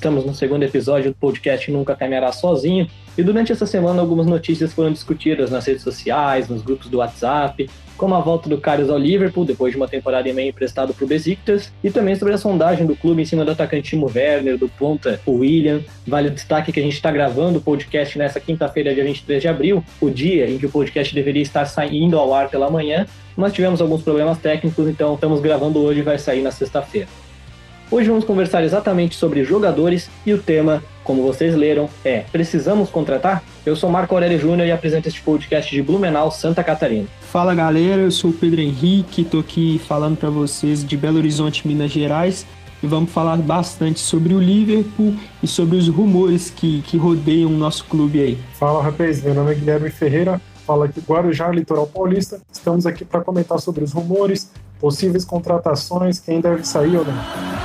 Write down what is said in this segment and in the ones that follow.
Estamos no segundo episódio do podcast Nunca Caminhará Sozinho. E durante essa semana algumas notícias foram discutidas nas redes sociais, nos grupos do WhatsApp, como a volta do Carlos ao Liverpool depois de uma temporada e meia emprestado para o Besiktas, e também sobre a sondagem do clube em cima do atacante Timo Werner, do ponta William. Vale o destaque que a gente está gravando o podcast nessa quinta-feira, dia 23 de abril, o dia em que o podcast deveria estar saindo ao ar pela manhã, mas tivemos alguns problemas técnicos, então estamos gravando hoje e vai sair na sexta-feira. Hoje vamos conversar exatamente sobre jogadores e o tema, como vocês leram, é Precisamos contratar? Eu sou Marco Aurélio Júnior e apresento este podcast de Blumenau, Santa Catarina. Fala galera, eu sou o Pedro Henrique, estou aqui falando para vocês de Belo Horizonte, Minas Gerais, e vamos falar bastante sobre o Liverpool e sobre os rumores que, que rodeiam o nosso clube aí. Fala rapaz, meu nome é Guilherme Ferreira, fala aqui Guarujá, Litoral Paulista. Estamos aqui para comentar sobre os rumores, possíveis contratações, quem deve sair ou não.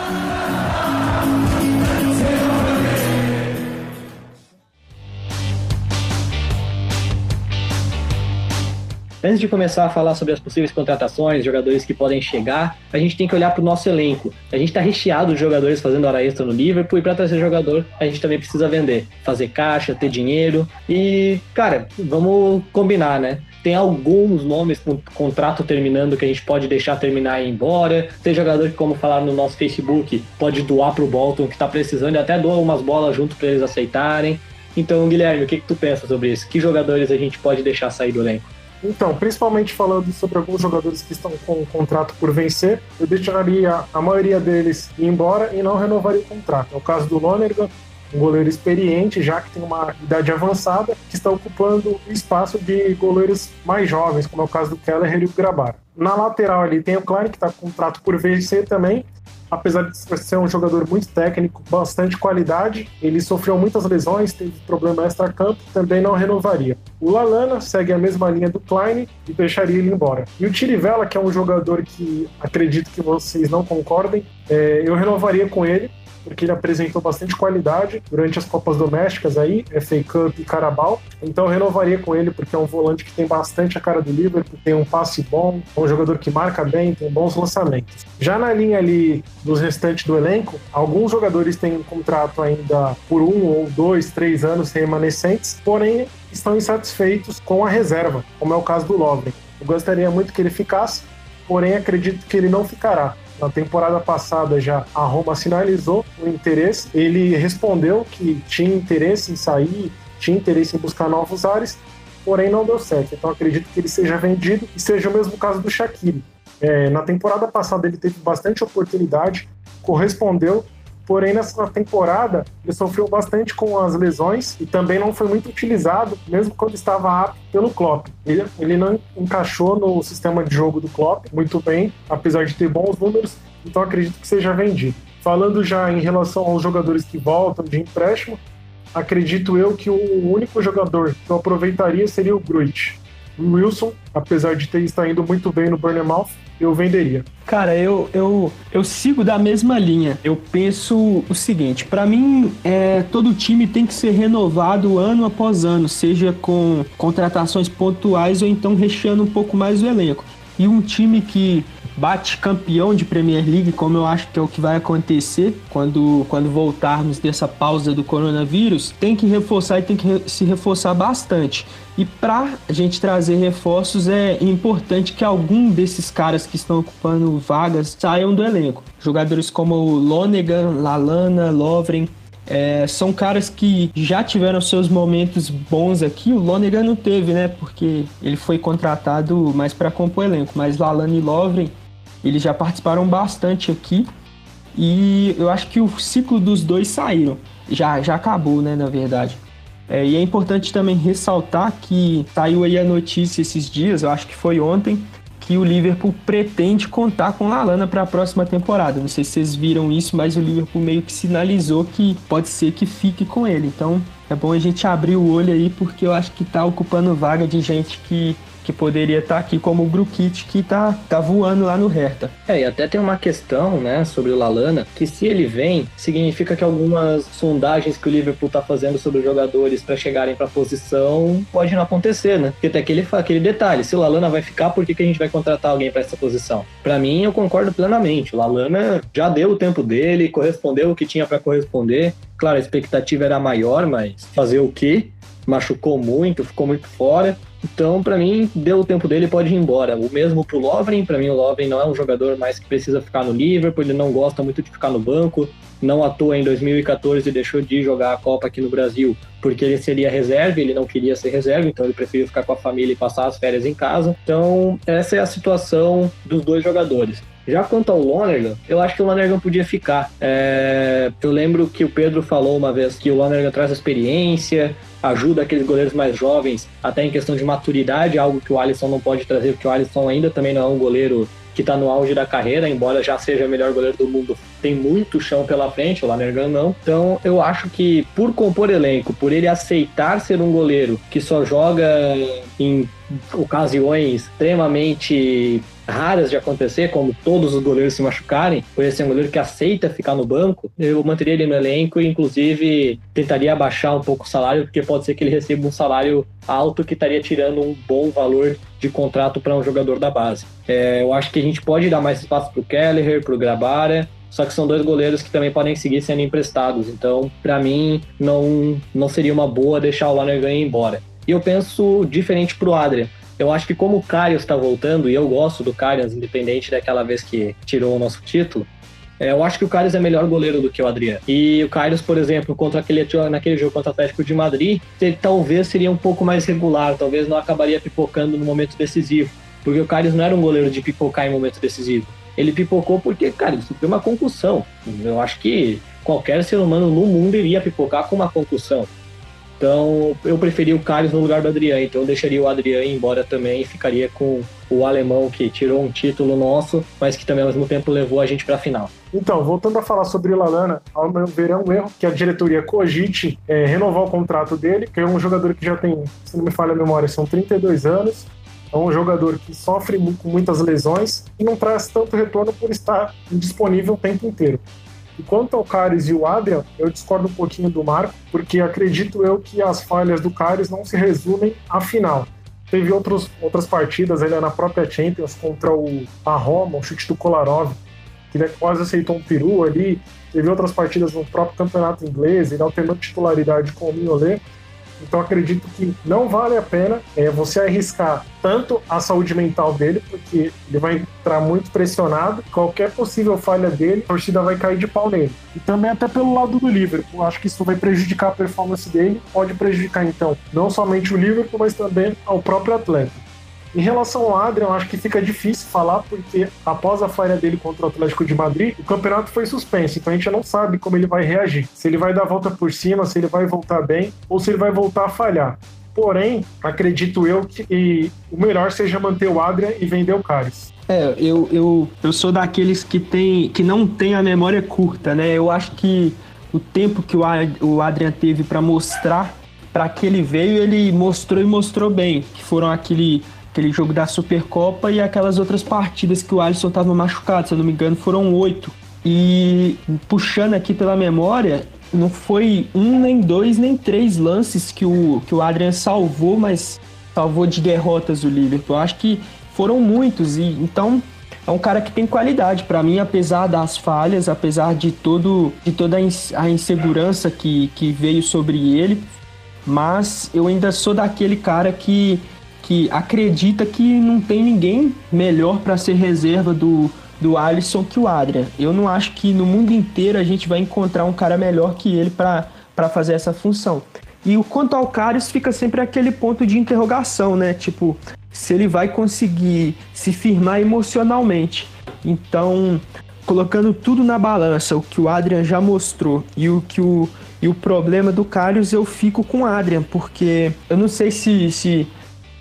Antes de começar a falar sobre as possíveis contratações, jogadores que podem chegar, a gente tem que olhar para o nosso elenco. A gente está recheado de jogadores fazendo hora extra no Liverpool e para trazer jogador a gente também precisa vender, fazer caixa, ter dinheiro e, cara, vamos combinar, né? Tem alguns nomes com contrato terminando que a gente pode deixar terminar e ir embora. Tem jogador que, como falaram no nosso Facebook, pode doar para o Bolton que está precisando e até doa umas bolas junto para eles aceitarem. Então, Guilherme, o que, que tu pensa sobre isso? Que jogadores a gente pode deixar sair do elenco? Então, principalmente falando sobre alguns jogadores que estão com o contrato por vencer, eu deixaria a maioria deles ir embora e não renovaria o contrato. É o caso do Lonergan, um goleiro experiente, já que tem uma idade avançada, que está ocupando o espaço de goleiros mais jovens, como é o caso do Keller e o Grabar. Na lateral ali tem o Klein, que está com contrato por vencer também, apesar de ser um jogador muito técnico, bastante qualidade, ele sofreu muitas lesões, teve problema extra-campo, também não renovaria. O Lalana segue a mesma linha do Klein e deixaria ele embora. E o Tirivella, que é um jogador que acredito que vocês não concordem, é, eu renovaria com ele, porque ele apresentou bastante qualidade durante as Copas Domésticas aí, FA Cup e Carabao. Então eu renovaria com ele, porque é um volante que tem bastante a cara do Liverpool, tem um passe bom, é um jogador que marca bem, tem bons lançamentos. Já na linha ali dos restantes do elenco, alguns jogadores têm um contrato ainda por um ou dois, três anos remanescentes, porém estão insatisfeitos com a reserva, como é o caso do Lovren. Eu gostaria muito que ele ficasse, porém acredito que ele não ficará. Na temporada passada já a Roma sinalizou o interesse, ele respondeu que tinha interesse em sair, tinha interesse em buscar novos ares, porém não deu certo. Então acredito que ele seja vendido e seja o mesmo caso do Shaqiri. É, na temporada passada ele teve bastante oportunidade, correspondeu, Porém, nessa temporada, ele sofreu bastante com as lesões e também não foi muito utilizado, mesmo quando estava apto pelo Klopp. Ele, ele não encaixou no sistema de jogo do Klopp muito bem, apesar de ter bons números, então acredito que seja vendido. Falando já em relação aos jogadores que voltam de empréstimo, acredito eu que o único jogador que eu aproveitaria seria o Gruitch. O Wilson, apesar de ter estado indo muito bem no Bournemouth, eu venderia. Cara, eu, eu, eu sigo da mesma linha. Eu penso o seguinte: para mim, é, todo time tem que ser renovado ano após ano, seja com contratações pontuais ou então recheando um pouco mais o elenco. E um time que bate campeão de Premier League, como eu acho que é o que vai acontecer quando, quando voltarmos dessa pausa do coronavírus, tem que reforçar e tem que se reforçar bastante. E para a gente trazer reforços, é importante que algum desses caras que estão ocupando vagas saiam do elenco. Jogadores como Lonegan, Lalana, Lovren, é, são caras que já tiveram seus momentos bons aqui. O Lonegan não teve, né? Porque ele foi contratado mais para compor elenco. Mas Lalana e Lovren eles já participaram bastante aqui e eu acho que o ciclo dos dois saíram. Já, já acabou, né, na verdade. É, e é importante também ressaltar que saiu aí a notícia esses dias, eu acho que foi ontem, que o Liverpool pretende contar com Lalana para a próxima temporada. Não sei se vocês viram isso, mas o Liverpool meio que sinalizou que pode ser que fique com ele. Então é bom a gente abrir o olho aí, porque eu acho que está ocupando vaga de gente que que poderia estar tá aqui como o Grukit, que tá, tá voando lá no Hertha. É, e até tem uma questão, né, sobre o Lalana, que se ele vem, significa que algumas sondagens que o Liverpool tá fazendo sobre os jogadores para chegarem para posição pode não acontecer, né? Porque tem aquele, aquele detalhe, se o Lalana vai ficar, por que, que a gente vai contratar alguém para essa posição? Para mim, eu concordo plenamente. O Lalana já deu o tempo dele, correspondeu o que tinha para corresponder. Claro, a expectativa era maior, mas fazer o quê? Machucou muito, ficou muito fora. Então, para mim, deu o tempo dele pode ir embora. O mesmo pro Lovren, para mim o Lovren não é um jogador mais que precisa ficar no Liverpool, ele não gosta muito de ficar no banco. Não atua em 2014 deixou de jogar a Copa aqui no Brasil porque ele seria reserva, ele não queria ser reserva, então ele preferiu ficar com a família e passar as férias em casa. Então, essa é a situação dos dois jogadores. Já quanto ao Lonergan, eu acho que o Lonergan podia ficar. É... eu lembro que o Pedro falou uma vez que o Lonergan traz experiência, ajuda aqueles goleiros mais jovens, até em questão de maturidade, algo que o Alisson não pode trazer, porque o Alisson ainda também não é um goleiro que está no auge da carreira, embora já seja o melhor goleiro do mundo, tem muito chão pela frente, o Lanergan não. Então eu acho que por compor elenco, por ele aceitar ser um goleiro que só joga em ocasiões extremamente raras de acontecer, como todos os goleiros se machucarem, por ele ser um goleiro que aceita ficar no banco, eu manteria ele no elenco e, inclusive, tentaria abaixar um pouco o salário, porque pode ser que ele receba um salário alto que estaria tirando um bom valor de contrato para um jogador da base. É, eu acho que a gente pode dar mais espaço para o Kelleher, para o Grabara, só que são dois goleiros que também podem seguir sendo emprestados. Então, para mim, não, não seria uma boa deixar o Lonergan ir embora. E eu penso diferente para o Adrian. Eu acho que como o Karius está voltando, e eu gosto do Karius, independente daquela vez que tirou o nosso título, é, eu acho que o Karius é melhor goleiro do que o Adriano. E o Karius, por exemplo, contra aquele, naquele jogo contra o Atlético de Madrid, ele talvez seria um pouco mais regular, talvez não acabaria pipocando no momento decisivo. Porque o Karius não era um goleiro de pipocar em momento decisivo. Ele pipocou porque, cara, ele sofreu uma concussão. Eu acho que qualquer ser humano no mundo iria pipocar com uma concussão. Então, eu preferi o Carlos no lugar do Adriano. Então, eu deixaria o Adriano embora também e ficaria com o alemão que tirou um título nosso, mas que também ao mesmo tempo levou a gente para a final. Então, voltando a falar sobre o Lalana, ao meu ver, é um erro que a diretoria cogite é, renovar o contrato dele, que é um jogador que já tem, se não me falha a memória, são 32 anos. É um jogador que sofre com muitas lesões e não traz tanto retorno por estar disponível o tempo inteiro. E quanto ao Cares e o Adrian, eu discordo um pouquinho do Marco, porque acredito eu que as falhas do Cares não se resumem à final. Teve outros, outras partidas ali na própria Champions contra o, a Roma, o chute do Kolarov, que ele quase aceitou um peru ali. Teve outras partidas no próprio campeonato inglês, ele alternou titularidade com o Mignolet. Então acredito que não vale a pena é, você arriscar tanto a saúde mental dele, porque ele vai entrar muito pressionado. Qualquer possível falha dele, a torcida vai cair de pau nele. E também até pelo lado do Liverpool, acho que isso vai prejudicar a performance dele, pode prejudicar então não somente o Liverpool, mas também ao próprio atleta. Em relação ao Adrian, acho que fica difícil falar, porque após a falha dele contra o Atlético de Madrid, o campeonato foi suspenso, então a gente não sabe como ele vai reagir. Se ele vai dar a volta por cima, se ele vai voltar bem, ou se ele vai voltar a falhar. Porém, acredito eu que o melhor seja manter o Adrian e vender o Caris. É, eu, eu, eu sou daqueles que, tem, que não tem a memória curta, né? Eu acho que o tempo que o Adrian teve para mostrar para que ele veio, ele mostrou e mostrou bem. Que foram aquele aquele jogo da Supercopa e aquelas outras partidas que o Alisson estava machucado, se eu não me engano, foram oito. E puxando aqui pela memória, não foi um, nem dois, nem três lances que o, que o Adrian salvou, mas salvou de derrotas o Liverpool. Acho que foram muitos, e então é um cara que tem qualidade para mim, apesar das falhas, apesar de todo de toda a insegurança que, que veio sobre ele. Mas eu ainda sou daquele cara que que acredita que não tem ninguém melhor para ser reserva do, do Alisson que o Adrian. Eu não acho que no mundo inteiro a gente vai encontrar um cara melhor que ele para fazer essa função. E o quanto ao Karius fica sempre aquele ponto de interrogação, né? Tipo, se ele vai conseguir se firmar emocionalmente. Então, colocando tudo na balança, o que o Adrian já mostrou e o que o, e o problema do Karius, eu fico com o Adrian, porque eu não sei se, se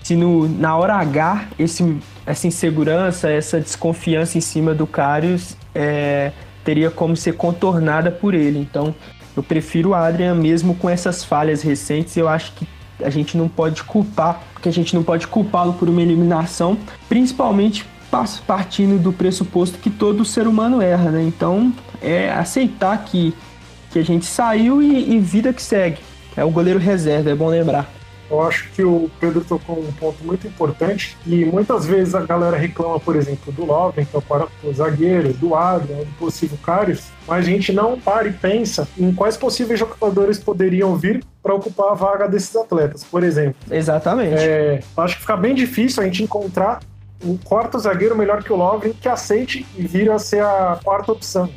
se no, na hora H esse, essa insegurança, essa desconfiança em cima do Karius é, teria como ser contornada por ele. Então eu prefiro o Adrian mesmo com essas falhas recentes. Eu acho que a gente não pode culpar, porque a gente não pode culpá-lo por uma eliminação, principalmente partindo do pressuposto que todo ser humano erra, né? Então, é aceitar que, que a gente saiu e, e vida que segue. É o goleiro reserva, é bom lembrar. Eu acho que o Pedro tocou um ponto muito importante e muitas vezes a galera reclama, por exemplo, do Lovren, que é o zagueiro, do Adrian, do possível Karius, mas a gente não para e pensa em quais possíveis jogadores poderiam vir para ocupar a vaga desses atletas, por exemplo. Exatamente. É, acho que fica bem difícil a gente encontrar um quarto zagueiro melhor que o Lovren que aceite e vira a ser a quarta opção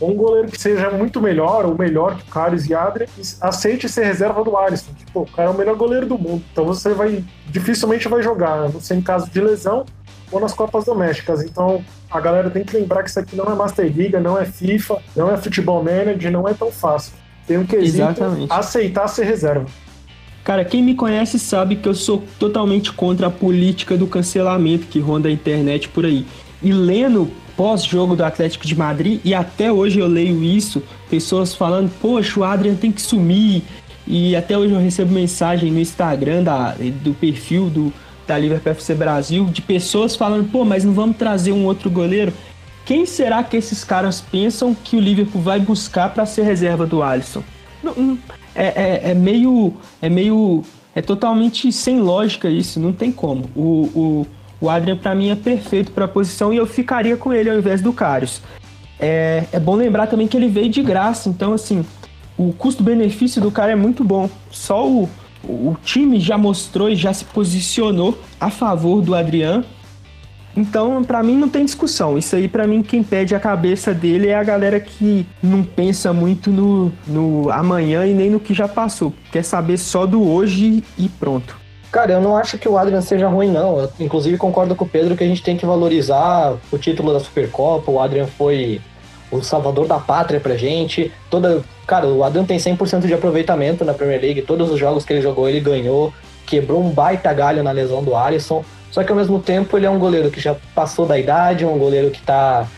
ou um goleiro que seja muito melhor, ou melhor que o Carlos e Adria, aceite ser reserva do Alisson, que pô, o cara é o melhor goleiro do mundo. Então você vai dificilmente vai jogar, não sei em caso de lesão ou nas Copas Domésticas. Então a galera tem que lembrar que isso aqui não é Master Liga, não é FIFA, não é Futebol Manager, não é tão fácil. Tem um quesito Exatamente. aceitar ser reserva. Cara, quem me conhece sabe que eu sou totalmente contra a política do cancelamento que ronda a internet por aí. E lendo pós-jogo do Atlético de Madrid, e até hoje eu leio isso, pessoas falando, poxa, o Adrian tem que sumir. E até hoje eu recebo mensagem no Instagram da, do perfil do, da Liverpool FC Brasil de pessoas falando, pô, mas não vamos trazer um outro goleiro? Quem será que esses caras pensam que o Liverpool vai buscar para ser reserva do Alisson? Não, é, é, é, meio. É meio. É totalmente sem lógica isso, não tem como. O, o, o Adrian, para mim, é perfeito para a posição e eu ficaria com ele ao invés do Karius. É, é bom lembrar também que ele veio de graça, então, assim, o custo-benefício do cara é muito bom. Só o, o time já mostrou e já se posicionou a favor do Adrian. Então, para mim, não tem discussão. Isso aí, para mim, quem pede a cabeça dele é a galera que não pensa muito no, no amanhã e nem no que já passou. Quer saber só do hoje e pronto. Cara, eu não acho que o Adrian seja ruim, não. Eu, inclusive, concordo com o Pedro que a gente tem que valorizar o título da Supercopa. O Adrian foi o salvador da pátria pra gente. Toda, cara, o Adrian tem 100% de aproveitamento na Premier League. Todos os jogos que ele jogou, ele ganhou. Quebrou um baita galho na lesão do Alisson. Só que ao mesmo tempo, ele é um goleiro que já passou da idade, um goleiro que tá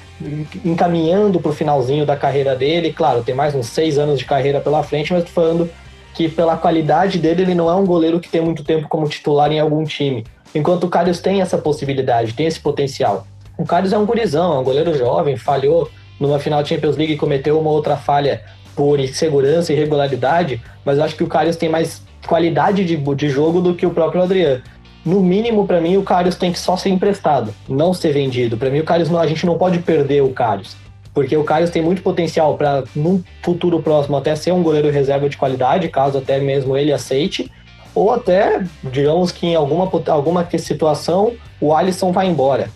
encaminhando pro finalzinho da carreira dele. Claro, tem mais uns seis anos de carreira pela frente, mas tô falando que pela qualidade dele, ele não é um goleiro que tem muito tempo como titular em algum time. Enquanto o Carlos tem essa possibilidade, tem esse potencial. O Carlos é um gurizão, é um goleiro jovem, falhou numa final de Champions League e cometeu uma outra falha por insegurança e irregularidade, mas eu acho que o Carlos tem mais qualidade de, de jogo do que o próprio Adriano. No mínimo, para mim, o Carlos tem que só ser emprestado, não ser vendido. Para mim, o Carlos, a gente não pode perder o Carlos porque o Carlos tem muito potencial para, num futuro próximo, até ser um goleiro reserva de qualidade, caso até mesmo ele aceite, ou até, digamos que em alguma, alguma situação o Alisson vai embora.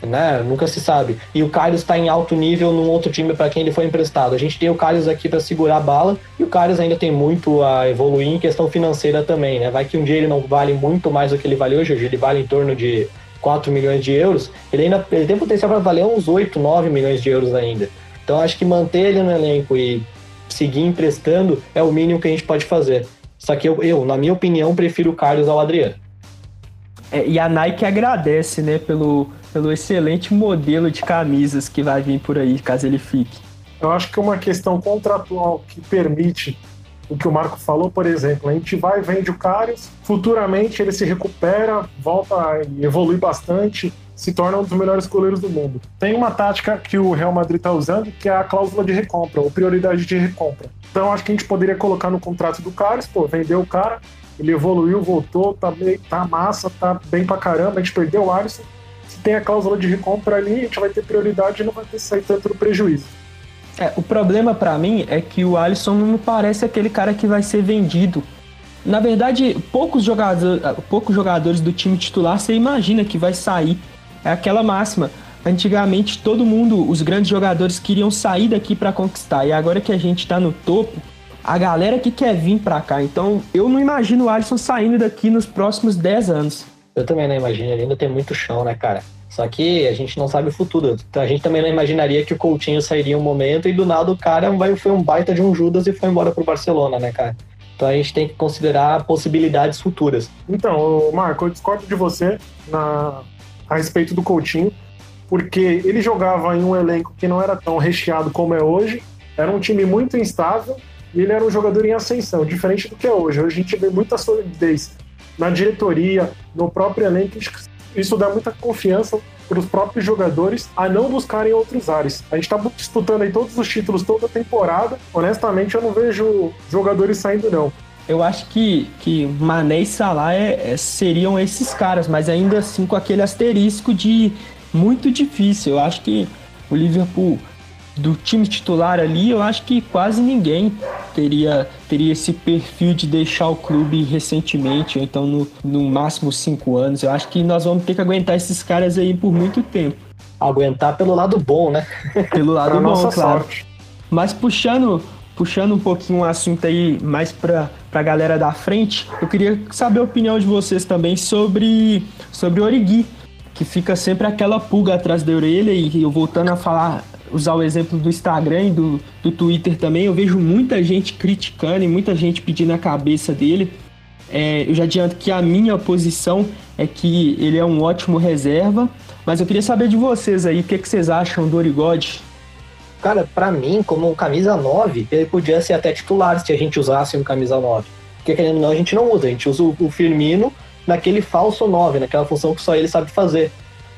Né? Nunca se sabe. E o Carlos está em alto nível num outro time para quem ele foi emprestado. A gente tem o Carlos aqui para segurar a bala e o Carlos ainda tem muito a evoluir em questão financeira também, né? Vai que um dia ele não vale muito mais do que ele vale hoje, hoje ele vale em torno de 4 milhões de euros, ele ainda ele tem potencial para valer uns 8, 9 milhões de euros ainda. Então acho que manter ele no elenco e seguir emprestando é o mínimo que a gente pode fazer. Só que eu, eu na minha opinião, prefiro o Carlos ao Adriano. É, e a Nike agradece, né, pelo, pelo excelente modelo de camisas que vai vir por aí, caso ele fique. Eu acho que uma questão contratual que permite o que o Marco falou, por exemplo, a gente vai, vende o Karius, futuramente ele se recupera, volta e evolui bastante, se torna um dos melhores goleiros do mundo. Tem uma tática que o Real Madrid está usando, que é a cláusula de recompra, ou prioridade de recompra. Então acho que a gente poderia colocar no contrato do Karius, pô, vendeu o cara, ele evoluiu, voltou, tá, bem, tá massa, tá bem pra caramba, a gente perdeu o Alisson. Se tem a cláusula de recompra ali, a gente vai ter prioridade e não vai ter sair tanto no prejuízo. É, o problema para mim é que o Alisson não me parece aquele cara que vai ser vendido. Na verdade, poucos jogadores, poucos jogadores do time titular você imagina que vai sair. É aquela máxima. Antigamente todo mundo, os grandes jogadores queriam sair daqui para conquistar. E agora que a gente tá no topo, a galera que quer vir para cá. Então eu não imagino o Alisson saindo daqui nos próximos 10 anos. Eu também não imagino, ele ainda tem muito chão, né, cara? Só que a gente não sabe o futuro. Então a gente também não imaginaria que o Coutinho sairia um momento e do nada o cara vai, foi um baita de um Judas e foi embora pro Barcelona, né, cara? Então a gente tem que considerar possibilidades futuras. Então, Marco, eu discordo de você na, a respeito do Coutinho, porque ele jogava em um elenco que não era tão recheado como é hoje, era um time muito instável e ele era um jogador em ascensão, diferente do que é hoje. Hoje a gente vê muita solidez na diretoria, no próprio elenco. Isso dá muita confiança para os próprios jogadores a não buscarem outros ares. A gente está disputando aí todos os títulos toda a temporada. Honestamente, eu não vejo jogadores saindo, não. Eu acho que, que Mané e Salah é, é, seriam esses caras, mas ainda assim com aquele asterisco de muito difícil. Eu acho que o Liverpool do time titular ali, eu acho que quase ninguém teria, teria esse perfil de deixar o clube recentemente, ou então no, no máximo cinco anos. Eu acho que nós vamos ter que aguentar esses caras aí por muito tempo. Aguentar pelo lado bom, né? Pelo lado bom, claro. Sorte. Mas puxando, puxando um pouquinho o um assunto aí mais para a galera da frente, eu queria saber a opinião de vocês também sobre, sobre Origui, que fica sempre aquela pulga atrás da orelha, e eu voltando a falar usar o exemplo do Instagram e do, do Twitter também, eu vejo muita gente criticando e muita gente pedindo a cabeça dele. É, eu já adianto que a minha posição é que ele é um ótimo reserva, mas eu queria saber de vocês aí, o que, que vocês acham do Origode? Cara, para mim, como camisa 9, ele podia ser até titular se a gente usasse um camisa 9. Porque querendo ou não, a gente não usa, a gente usa o Firmino naquele falso 9, naquela função que só ele sabe fazer.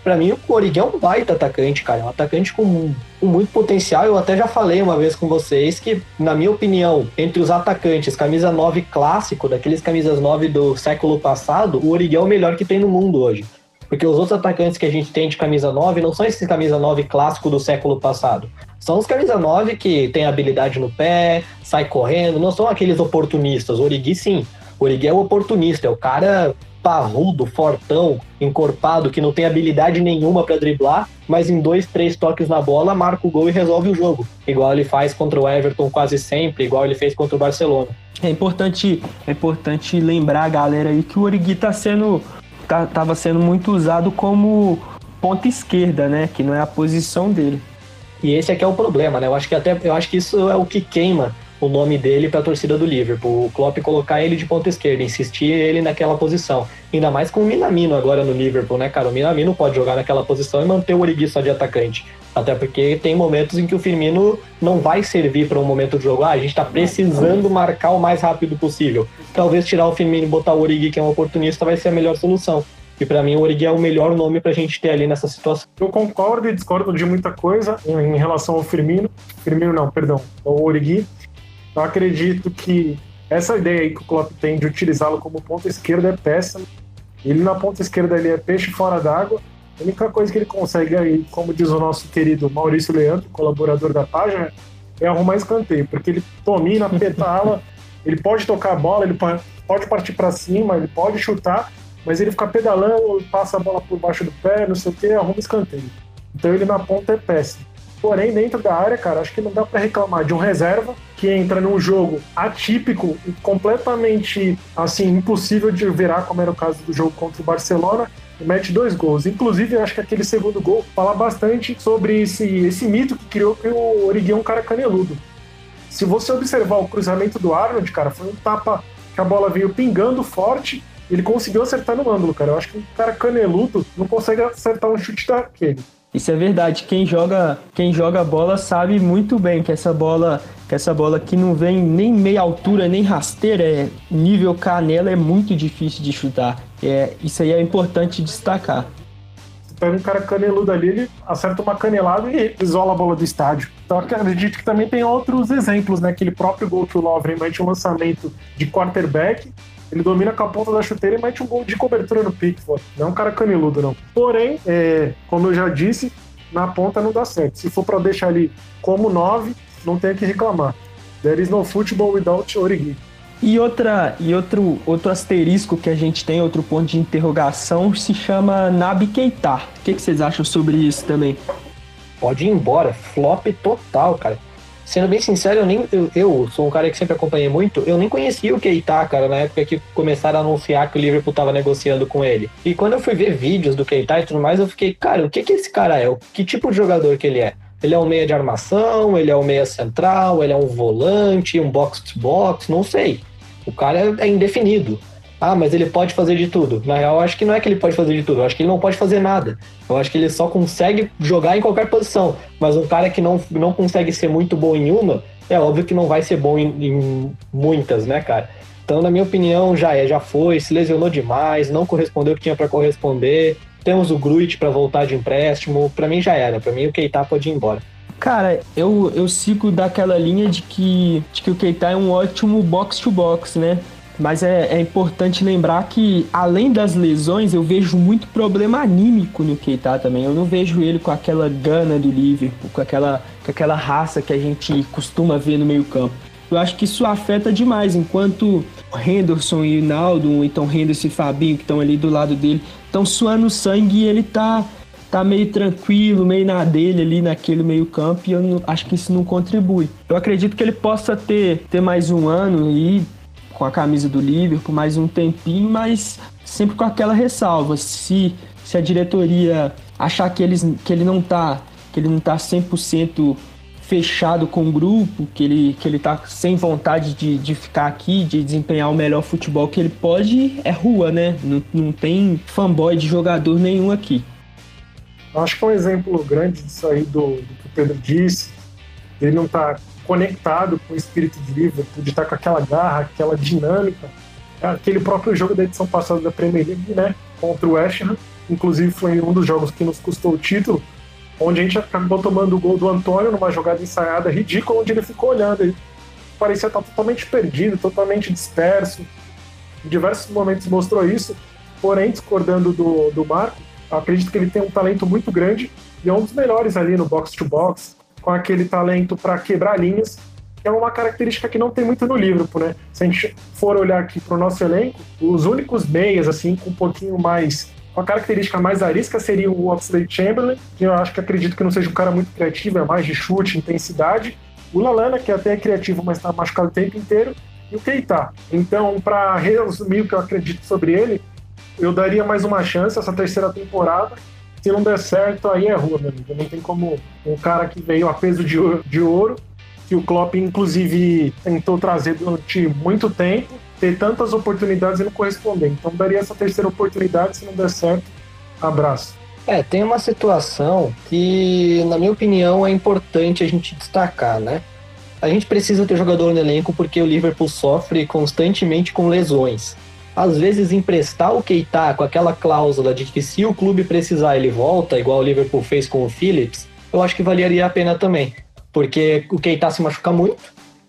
Para mim, o Origi é um baita atacante, cara. É um atacante com, com, muito potencial. Eu até já falei uma vez com vocês que, na minha opinião, entre os atacantes, camisa 9 clássico, daqueles camisas 9 do século passado, o Origi é o melhor que tem no mundo hoje. Porque os outros atacantes que a gente tem de camisa 9 não são esses camisa 9 clássico do século passado. São os camisa 9 que tem habilidade no pé, sai correndo, não são aqueles oportunistas. O Origi sim. O Origi é o oportunista, é o cara parrudo, fortão, encorpado, que não tem habilidade nenhuma para driblar, mas em dois, três toques na bola marca o gol e resolve o jogo. Igual ele faz contra o Everton quase sempre, igual ele fez contra o Barcelona. É importante, é importante lembrar a galera aí que o Origui tá sendo tá, tava sendo muito usado como ponta esquerda, né, que não é a posição dele. E esse aqui é o problema, né? Eu acho que até eu acho que isso é o que queima o nome dele para a torcida do Liverpool. O Klopp colocar ele de ponta esquerda, insistir ele naquela posição. Ainda mais com o Minamino agora no Liverpool, né, cara? O Minamino pode jogar naquela posição e manter o Origi só de atacante. Até porque tem momentos em que o Firmino não vai servir para um momento de jogo. Ah, a gente está precisando marcar o mais rápido possível. Talvez tirar o Firmino e botar o Origi, que é um oportunista, vai ser a melhor solução. E para mim o Origi é o melhor nome para a gente ter ali nessa situação. Eu concordo e discordo de muita coisa em relação ao Firmino. Firmino não, perdão, ao Origi. Eu acredito que essa ideia aí que o Klopp tem de utilizá-lo como ponta esquerda é péssima. Ele na ponta esquerda ele é peixe fora d'água. A única coisa que ele consegue aí, como diz o nosso querido Maurício Leandro, colaborador da página, é arrumar escanteio, porque ele domina, pedala, ele pode tocar a bola, ele pode partir para cima, ele pode chutar, mas ele fica pedalando, passa a bola por baixo do pé, não sei o que, arruma escanteio. Então ele na ponta é péssimo. Porém, dentro da área, cara, acho que não dá para reclamar de um reserva que entra num jogo atípico e completamente, assim, impossível de virar, como era o caso do jogo contra o Barcelona, e mete dois gols. Inclusive, eu acho que aquele segundo gol fala bastante sobre esse, esse mito que criou que o Origi é um cara caneludo. Se você observar o cruzamento do Arnold, cara, foi um tapa que a bola veio pingando forte ele conseguiu acertar no ângulo, cara. Eu acho que um cara caneludo não consegue acertar um chute daquele. Isso é verdade. Quem joga, quem joga bola sabe muito bem que essa bola, que essa bola que não vem nem meia altura, nem rasteira, é nível canela é muito difícil de chutar. É, isso aí é importante destacar. Você pega um cara caneludo ali, ele acerta uma canelada e isola a bola do estádio. Então acredito que também tem outros exemplos, né? Aquele próprio gol que o Lovren mete um lançamento de quarterback ele domina com a ponta da chuteira e mete um gol de cobertura no Pickford. Não é um cara caneludo, não. Porém, é, como eu já disse, na ponta não dá certo. Se for para deixar ali como 9, não tem que reclamar. There is no football without Origi. E, outra, e outro, outro asterisco que a gente tem, outro ponto de interrogação, se chama Nabi Keita. O que, que vocês acham sobre isso também? Pode ir embora, flop total, cara. Sendo bem sincero, eu, nem, eu, eu, sou um cara que sempre acompanhei muito, eu nem conhecia o Keita, cara, na época que começaram a anunciar que o Liverpool tava negociando com ele. E quando eu fui ver vídeos do Keita e tudo mais, eu fiquei, cara, o que que esse cara é? Que tipo de jogador que ele é? Ele é um meia de armação, ele é um meia central, ele é um volante, um box-to-box, não sei. O cara é indefinido. Ah, mas ele pode fazer de tudo. Na real, eu acho que não é que ele pode fazer de tudo, eu acho que ele não pode fazer nada. Eu acho que ele só consegue jogar em qualquer posição. Mas um cara que não, não consegue ser muito bom em uma, é óbvio que não vai ser bom em, em muitas, né, cara? Então, na minha opinião, já é, já foi, se lesionou demais, não correspondeu o que tinha para corresponder. Temos o Gruit para voltar de empréstimo. Para mim já era. Para mim o Keita pode ir embora. Cara, eu, eu sigo daquela linha de que, de que o Keita é um ótimo box-to-box, né? Mas é, é, importante lembrar que, além das lesões, eu vejo muito problema anímico no Keita também. Eu não vejo ele com aquela gana do Liverpool, com aquela, com aquela raça que a gente costuma ver no meio-campo. Eu acho que isso afeta demais, enquanto Henderson e Naldo, então Henderson e Fabinho, que estão ali do lado dele, estão suando sangue e ele tá, tá meio tranquilo, meio na dele ali naquele meio campo, e eu não, acho que isso não contribui. Eu acredito que ele possa ter, ter mais um ano e com a camisa do Liverpool, mais um tempinho, mas sempre com aquela ressalva. Se, se a diretoria achar que, eles, que ele não tá que ele não tá 100% fechado com o grupo, que ele, que ele tá sem vontade de, de ficar aqui, de desempenhar o melhor futebol que ele pode, é rua, né? Não, não tem fanboy de jogador nenhum aqui. Acho que é um exemplo grande disso aí do, do que o Pedro disse. Ele não tá conectado com o espírito de Liverpool, de estar tá com aquela garra, aquela dinâmica. Aquele próprio jogo da edição passada da Premier League, né? Contra o West Ham. Inclusive foi um dos jogos que nos custou o título, onde a gente acabou tomando o gol do Antônio numa jogada ensaiada ridícula, onde ele ficou olhando. Ele parecia estar totalmente perdido, totalmente disperso. Em diversos momentos mostrou isso, porém, discordando do, do Marco, acredito que ele tem um talento muito grande e é um dos melhores ali no box-to-box, com aquele talento para quebrar linhas, que é uma característica que não tem muito no Liverpool, né? Se a gente for olhar aqui para o nosso elenco, os únicos meias, assim, com um pouquinho mais. com a característica mais arisca seria o Oxlade Chamberlain, que eu acho que acredito que não seja um cara muito criativo, é mais de chute, intensidade. O Lalana, que até é criativo, mas está machucado o tempo inteiro. E o Keita. Então, para resumir o que eu acredito sobre ele, eu daria mais uma chance essa terceira temporada se não der certo, aí é rua, meu amigo. Não tem como um cara que veio a peso de de ouro que o Klopp, inclusive, tentou trazer durante muito tempo, ter tantas oportunidades e não corresponder. Então, daria essa terceira oportunidade, se não der certo, abraço. É, tem uma situação que, na minha opinião, é importante a gente destacar, né? A gente precisa ter jogador no elenco porque o Liverpool sofre constantemente com lesões às vezes emprestar o Keita com aquela cláusula de que se o clube precisar ele volta, igual o Liverpool fez com o Phillips, eu acho que valeria a pena também. Porque o Keita se machuca muito,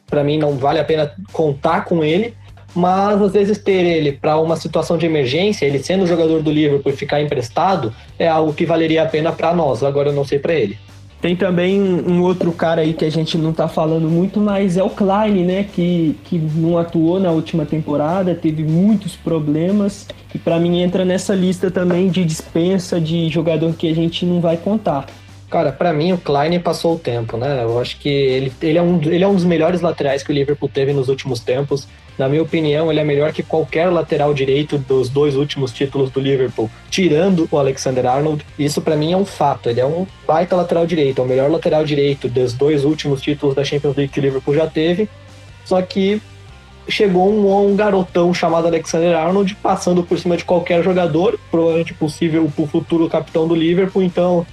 para mim não vale a pena contar com ele, mas às vezes ter ele para uma situação de emergência, ele sendo jogador do Liverpool e ficar emprestado, é algo que valeria a pena para nós, agora eu não sei para ele. Tem também um outro cara aí que a gente não tá falando muito, mas é o Klein, né? Que, que não atuou na última temporada, teve muitos problemas. E para mim entra nessa lista também de dispensa de jogador que a gente não vai contar. Cara, para mim o Klein passou o tempo, né? Eu acho que ele, ele, é um, ele é um dos melhores laterais que o Liverpool teve nos últimos tempos. Na minha opinião, ele é melhor que qualquer lateral direito dos dois últimos títulos do Liverpool, tirando o Alexander Arnold. Isso para mim é um fato. Ele é um baita lateral direito, é o melhor lateral direito dos dois últimos títulos da Champions League que o Liverpool já teve. Só que chegou um, um garotão chamado Alexander Arnold passando por cima de qualquer jogador, provavelmente possível o futuro capitão do Liverpool, então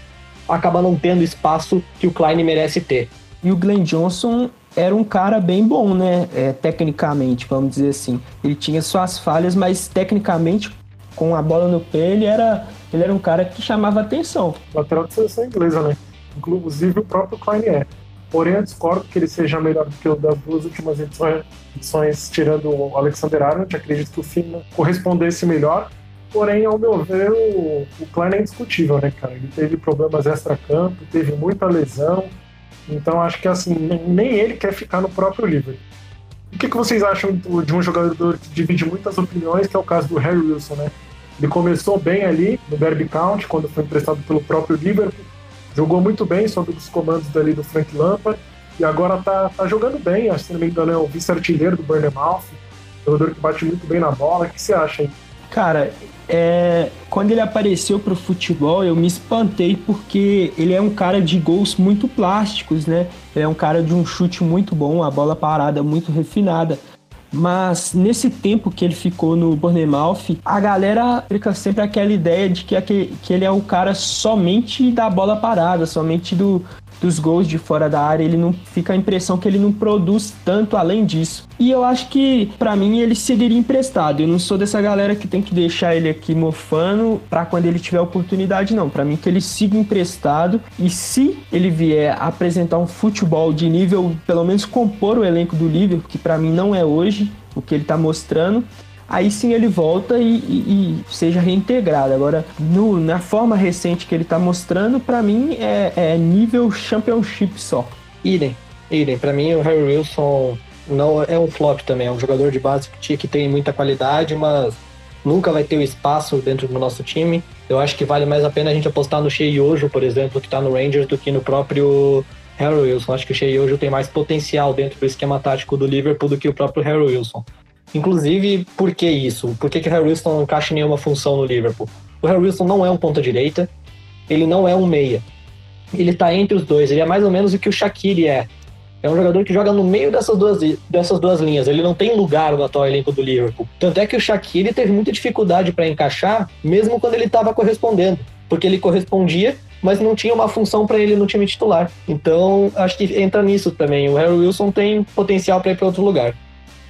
acaba não tendo espaço que o Klein merece ter. E o Glenn Johnson era um cara bem bom, né? É, tecnicamente, vamos dizer assim. Ele tinha suas falhas, mas tecnicamente, com a bola no pé, ele era, ele era um cara que chamava atenção. Lateral de seleção inglesa, né? Inclusive o próprio Klein é. Porém, eu discordo que ele seja melhor do que o das duas últimas edições, edições tirando o Alexander Arnold. Acredito que o filme correspondesse melhor. Porém, ao meu ver, o, o Klein é indiscutível, né, cara? Ele teve problemas extra-campo, teve muita lesão, então acho que assim, nem ele quer ficar no próprio Liverpool. O que, que vocês acham de um jogador que divide muitas opiniões, que é o caso do Harry Wilson, né? Ele começou bem ali no Derby County, quando foi emprestado pelo próprio Liverpool, jogou muito bem sob os comandos dali do Frank Lampard, e agora tá, tá jogando bem, acho que se não me engano é o vice-artilheiro do Bournemouth, jogador que bate muito bem na bola. O que você acha aí? Cara, é, quando ele apareceu pro futebol, eu me espantei porque ele é um cara de gols muito plásticos, né? Ele é um cara de um chute muito bom, a bola parada muito refinada. Mas nesse tempo que ele ficou no Bournemouth, a galera fica sempre aquela ideia de que, que ele é o cara somente da bola parada, somente do, dos gols de fora da área, ele não fica a impressão que ele não produz tanto além disso. E eu acho que para mim ele seguiria emprestado. Eu não sou dessa galera que tem que deixar ele aqui mofando para quando ele tiver oportunidade não. Para mim que ele siga emprestado e se ele vier apresentar um futebol de nível, pelo menos compor o elenco do Liverpool, que para mim não é hoje o que ele tá mostrando, aí sim ele volta e, e, e seja reintegrado. Agora, no, na forma recente que ele está mostrando, para mim é, é, nível Championship só. Idem, idem. Para mim, o Harry Wilson não é um flop também. É um jogador de base que tem muita qualidade, mas nunca vai ter o espaço dentro do nosso time. Eu acho que vale mais a pena a gente apostar no Shea Yojo, por exemplo, que está no Rangers, do que no próprio Harry Wilson. Acho que o Shea Yojo tem mais potencial dentro do esquema tático do Liverpool do que o próprio Harry Wilson. Inclusive, por que isso? Por que, que o Harry Wilson não encaixa nenhuma função no Liverpool? O Harry Wilson não é um ponta-direita, ele não é um meia. Ele tá entre os dois, ele é mais ou menos o que o Shaqiri é. É um jogador que joga no meio dessas duas, dessas duas linhas. Ele não tem lugar no atual elenco do Liverpool. Tanto é que o Shaqiri teve muita dificuldade para encaixar, mesmo quando ele estava correspondendo. Porque ele correspondia, mas não tinha uma função para ele no time titular. Então, acho que entra nisso também. O Harry Wilson tem potencial para ir para outro lugar.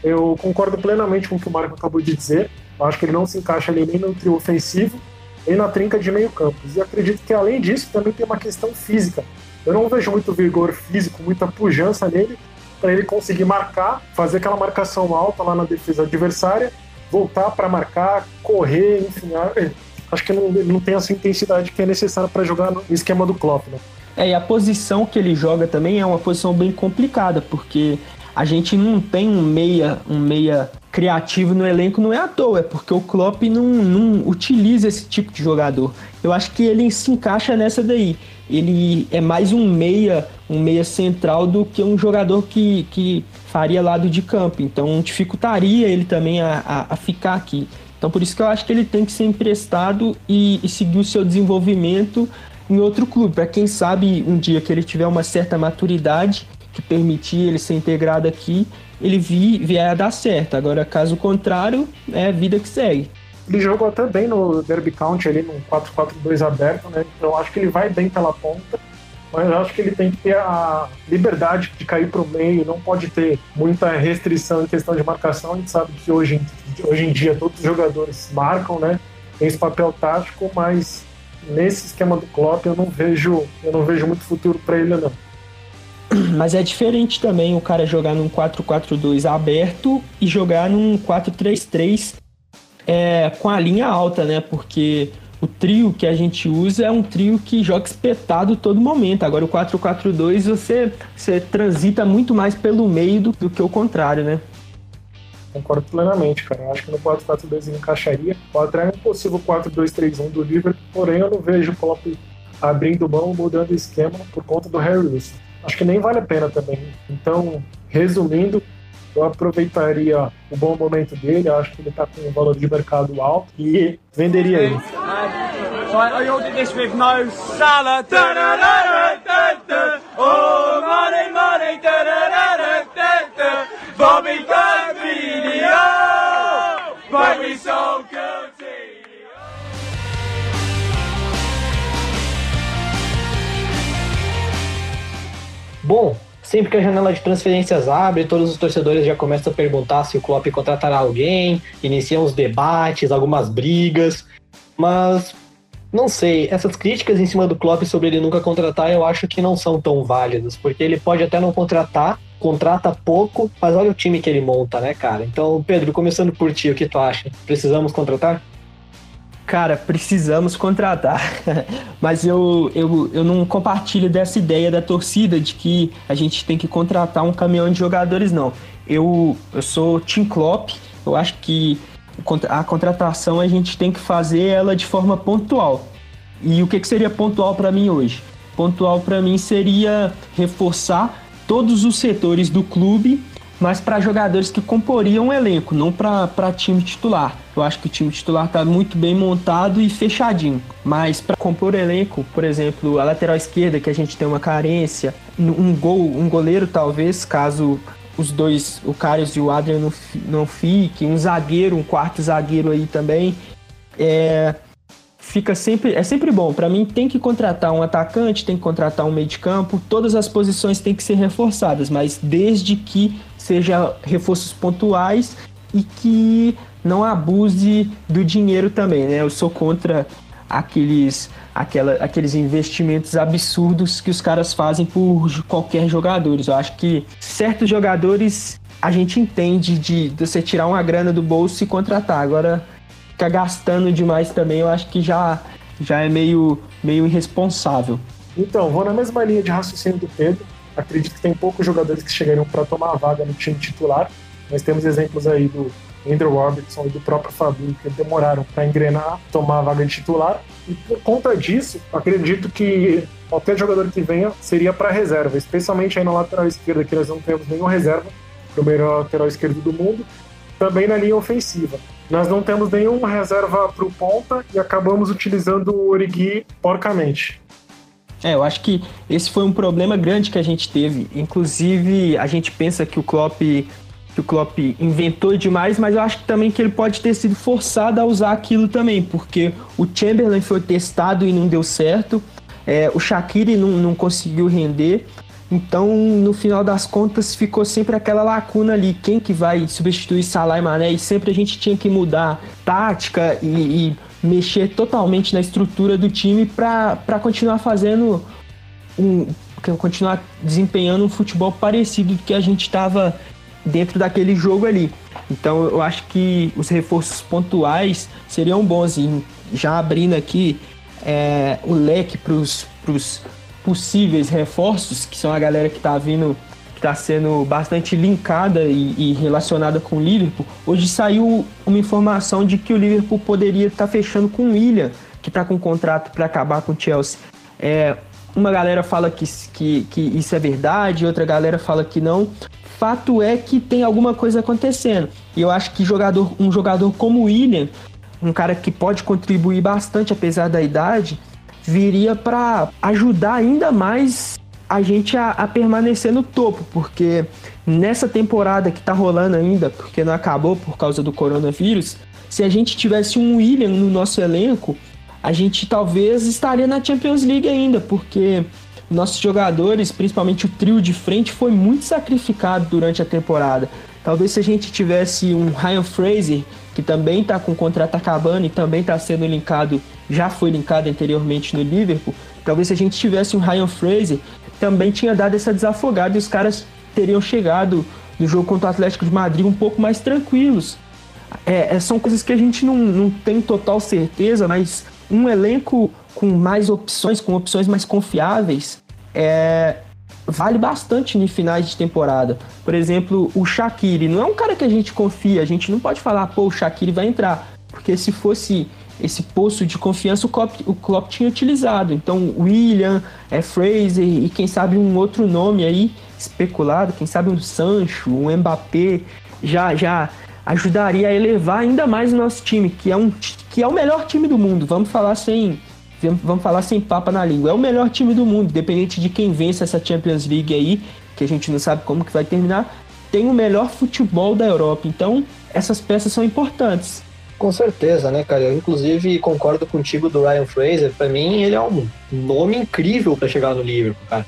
Eu concordo plenamente com o que o Marco acabou de dizer. Eu acho que ele não se encaixa ali nem no trio ofensivo, nem na trinca de meio campo. E acredito que, além disso, também tem uma questão física. Eu não vejo muito vigor físico, muita pujança nele, para ele conseguir marcar, fazer aquela marcação alta lá na defesa adversária, voltar para marcar, correr, enfim. É, acho que não, ele não tem essa intensidade que é necessária para jogar no esquema do Klopp, né? É, e a posição que ele joga também é uma posição bem complicada, porque a gente não tem um meia, um meia criativo no elenco não é à toa, é porque o Klopp não, não utiliza esse tipo de jogador. Eu acho que ele se encaixa nessa daí. Ele é mais um meia, um meia central do que um jogador que, que faria lado de campo. Então dificultaria ele também a, a, a ficar aqui. Então por isso que eu acho que ele tem que ser emprestado e, e seguir o seu desenvolvimento em outro clube, para quem sabe um dia que ele tiver uma certa maturidade, que permitir ele ser integrado aqui, ele vi, vier a dar certo. Agora, caso contrário, é vida que segue. Ele jogou até bem no Derby County ali no 4-4-2 aberto, né? Então acho que ele vai bem pela ponta, mas acho que ele tem que ter a liberdade de cair para o meio, não pode ter muita restrição em questão de marcação. A gente sabe que hoje, hoje em dia todos os jogadores marcam, né? Tem esse papel tático, mas nesse esquema do Klopp eu não vejo, eu não vejo muito futuro para ele não. Mas é diferente também o cara jogar num 4-4-2 aberto e jogar num 4-3-3 é, com a linha alta, né? Porque o trio que a gente usa é um trio que joga espetado todo momento. Agora o 4-4-2 você, você transita muito mais pelo meio do, do, que o contrário, né? Concordo plenamente, cara. Eu acho que no 4-4-2 ele encaixaria. Pode até um possível 4-2-3-1 do Liverpool, porém eu não vejo o Klopp abrindo mão, mudando esquema por conta do Harry Wilson acho que nem vale a pena também. Então, resumindo, eu aproveitaria o bom momento dele, acho que ele está com um valor de mercado alto e venderia ele. Bobby Bom, sempre que a janela de transferências abre, todos os torcedores já começam a perguntar se o Klopp contratará alguém, iniciam os debates, algumas brigas, mas não sei, essas críticas em cima do Klopp sobre ele nunca contratar, eu acho que não são tão válidas, porque ele pode até não contratar, contrata pouco, mas olha o time que ele monta, né, cara? Então, Pedro, começando por ti, o que tu acha? Precisamos contratar? Cara, precisamos contratar. Mas eu, eu, eu não compartilho dessa ideia da torcida de que a gente tem que contratar um caminhão de jogadores, não. Eu, eu sou Team Klopp, eu acho que a contratação a gente tem que fazer ela de forma pontual. E o que, que seria pontual para mim hoje? Pontual para mim seria reforçar todos os setores do clube mas para jogadores que comporiam o elenco, não para time titular. Eu acho que o time titular está muito bem montado e fechadinho. Mas para compor o elenco, por exemplo, a lateral esquerda, que a gente tem uma carência, um gol, um goleiro talvez, caso os dois, o Carlos e o Adrian não, não fiquem, um zagueiro, um quarto zagueiro aí também. É, fica sempre é sempre bom. Para mim tem que contratar um atacante, tem que contratar um meio de campo, todas as posições têm que ser reforçadas, mas desde que seja reforços pontuais e que não abuse do dinheiro também, né? Eu sou contra aqueles aquela, aqueles investimentos absurdos que os caras fazem por qualquer jogador. Eu acho que certos jogadores a gente entende de, de você tirar uma grana do bolso e contratar. Agora, ficar gastando demais também, eu acho que já, já é meio, meio irresponsável. Então, vou na mesma linha de raciocínio do Pedro. Acredito que tem poucos jogadores que chegariam para tomar a vaga no time titular. Nós temos exemplos aí do Andrew Robertson e do próprio Fabinho, que demoraram para engrenar, tomar a vaga de titular. E por conta disso, acredito que qualquer jogador que venha seria para reserva, especialmente aí na lateral esquerda, que nós não temos nenhuma reserva para o melhor lateral esquerdo do mundo, também na linha ofensiva. Nós não temos nenhuma reserva para o ponta e acabamos utilizando o Origi porcamente. É, eu acho que esse foi um problema grande que a gente teve. Inclusive, a gente pensa que o Klopp que o Klopp inventou demais, mas eu acho que também que ele pode ter sido forçado a usar aquilo também, porque o Chamberlain foi testado e não deu certo, é, o Shaqiri não, não conseguiu render, então no final das contas ficou sempre aquela lacuna ali, quem que vai substituir Salah e Mané, e sempre a gente tinha que mudar tática e, e mexer totalmente na estrutura do time para continuar fazendo um, continuar desempenhando um futebol parecido do que a gente estava dentro daquele jogo ali. Então eu acho que os reforços pontuais seriam bons. E já abrindo aqui é, o leque para os possíveis reforços, que são a galera que está vindo, está sendo bastante linkada e, e, relacionada com o Liverpool. Hoje saiu uma informação de que o Liverpool poderia estar tá fechando com o William, que está com um contrato para acabar com o Chelsea. É, uma galera fala que, que, que isso é verdade, outra galera fala que não fato é que tem alguma coisa acontecendo. E eu acho que jogador, um jogador como o William, um cara que pode contribuir bastante apesar da idade, viria para ajudar ainda mais a gente a, a, permanecer no topo, porque nessa temporada que tá rolando ainda, porque não acabou por causa do coronavírus, se a gente tivesse um William no nosso elenco, a gente talvez estaria na Champions League ainda, porque nossos jogadores, principalmente o trio de frente, foi muito sacrificado durante a temporada. Talvez se a gente tivesse um Ryan Fraser, que também está com o contrato acabando e também está sendo linkado, já foi linkado anteriormente no Liverpool, talvez se a gente tivesse um Ryan Fraser, também tinha dado essa desafogada e os caras teriam chegado no jogo contra o Atlético de Madrid um pouco mais tranquilos. É, é são coisas que a gente não, não tem total certeza, mas um elenco com mais opções, com opções mais confiáveis, é, vale bastante em finais de temporada. Por exemplo, o Shaqiri não é um cara que a gente confia, a gente não pode falar, pô, o Shaqiri vai entrar, porque se fosse esse poço de confiança o Klopp, o Klopp tinha utilizado. Então, William, é, Fraser e quem sabe um outro nome aí especulado, quem sabe um Sancho, um Mbappé, já já ajudaria a elevar ainda mais o nosso time, que é um que é o melhor time do mundo. Vamos falar sem vamos falar sem papa na língua. É o melhor time do mundo, independente de quem vence essa Champions League aí, que a gente não sabe como que vai terminar, tem o melhor futebol da Europa. Então, essas peças são importantes. Com certeza, né, cara? Eu, inclusive, concordo contigo do Ryan Fraser. Para mim, ele é um nome incrível para chegar no Liverpool, cara.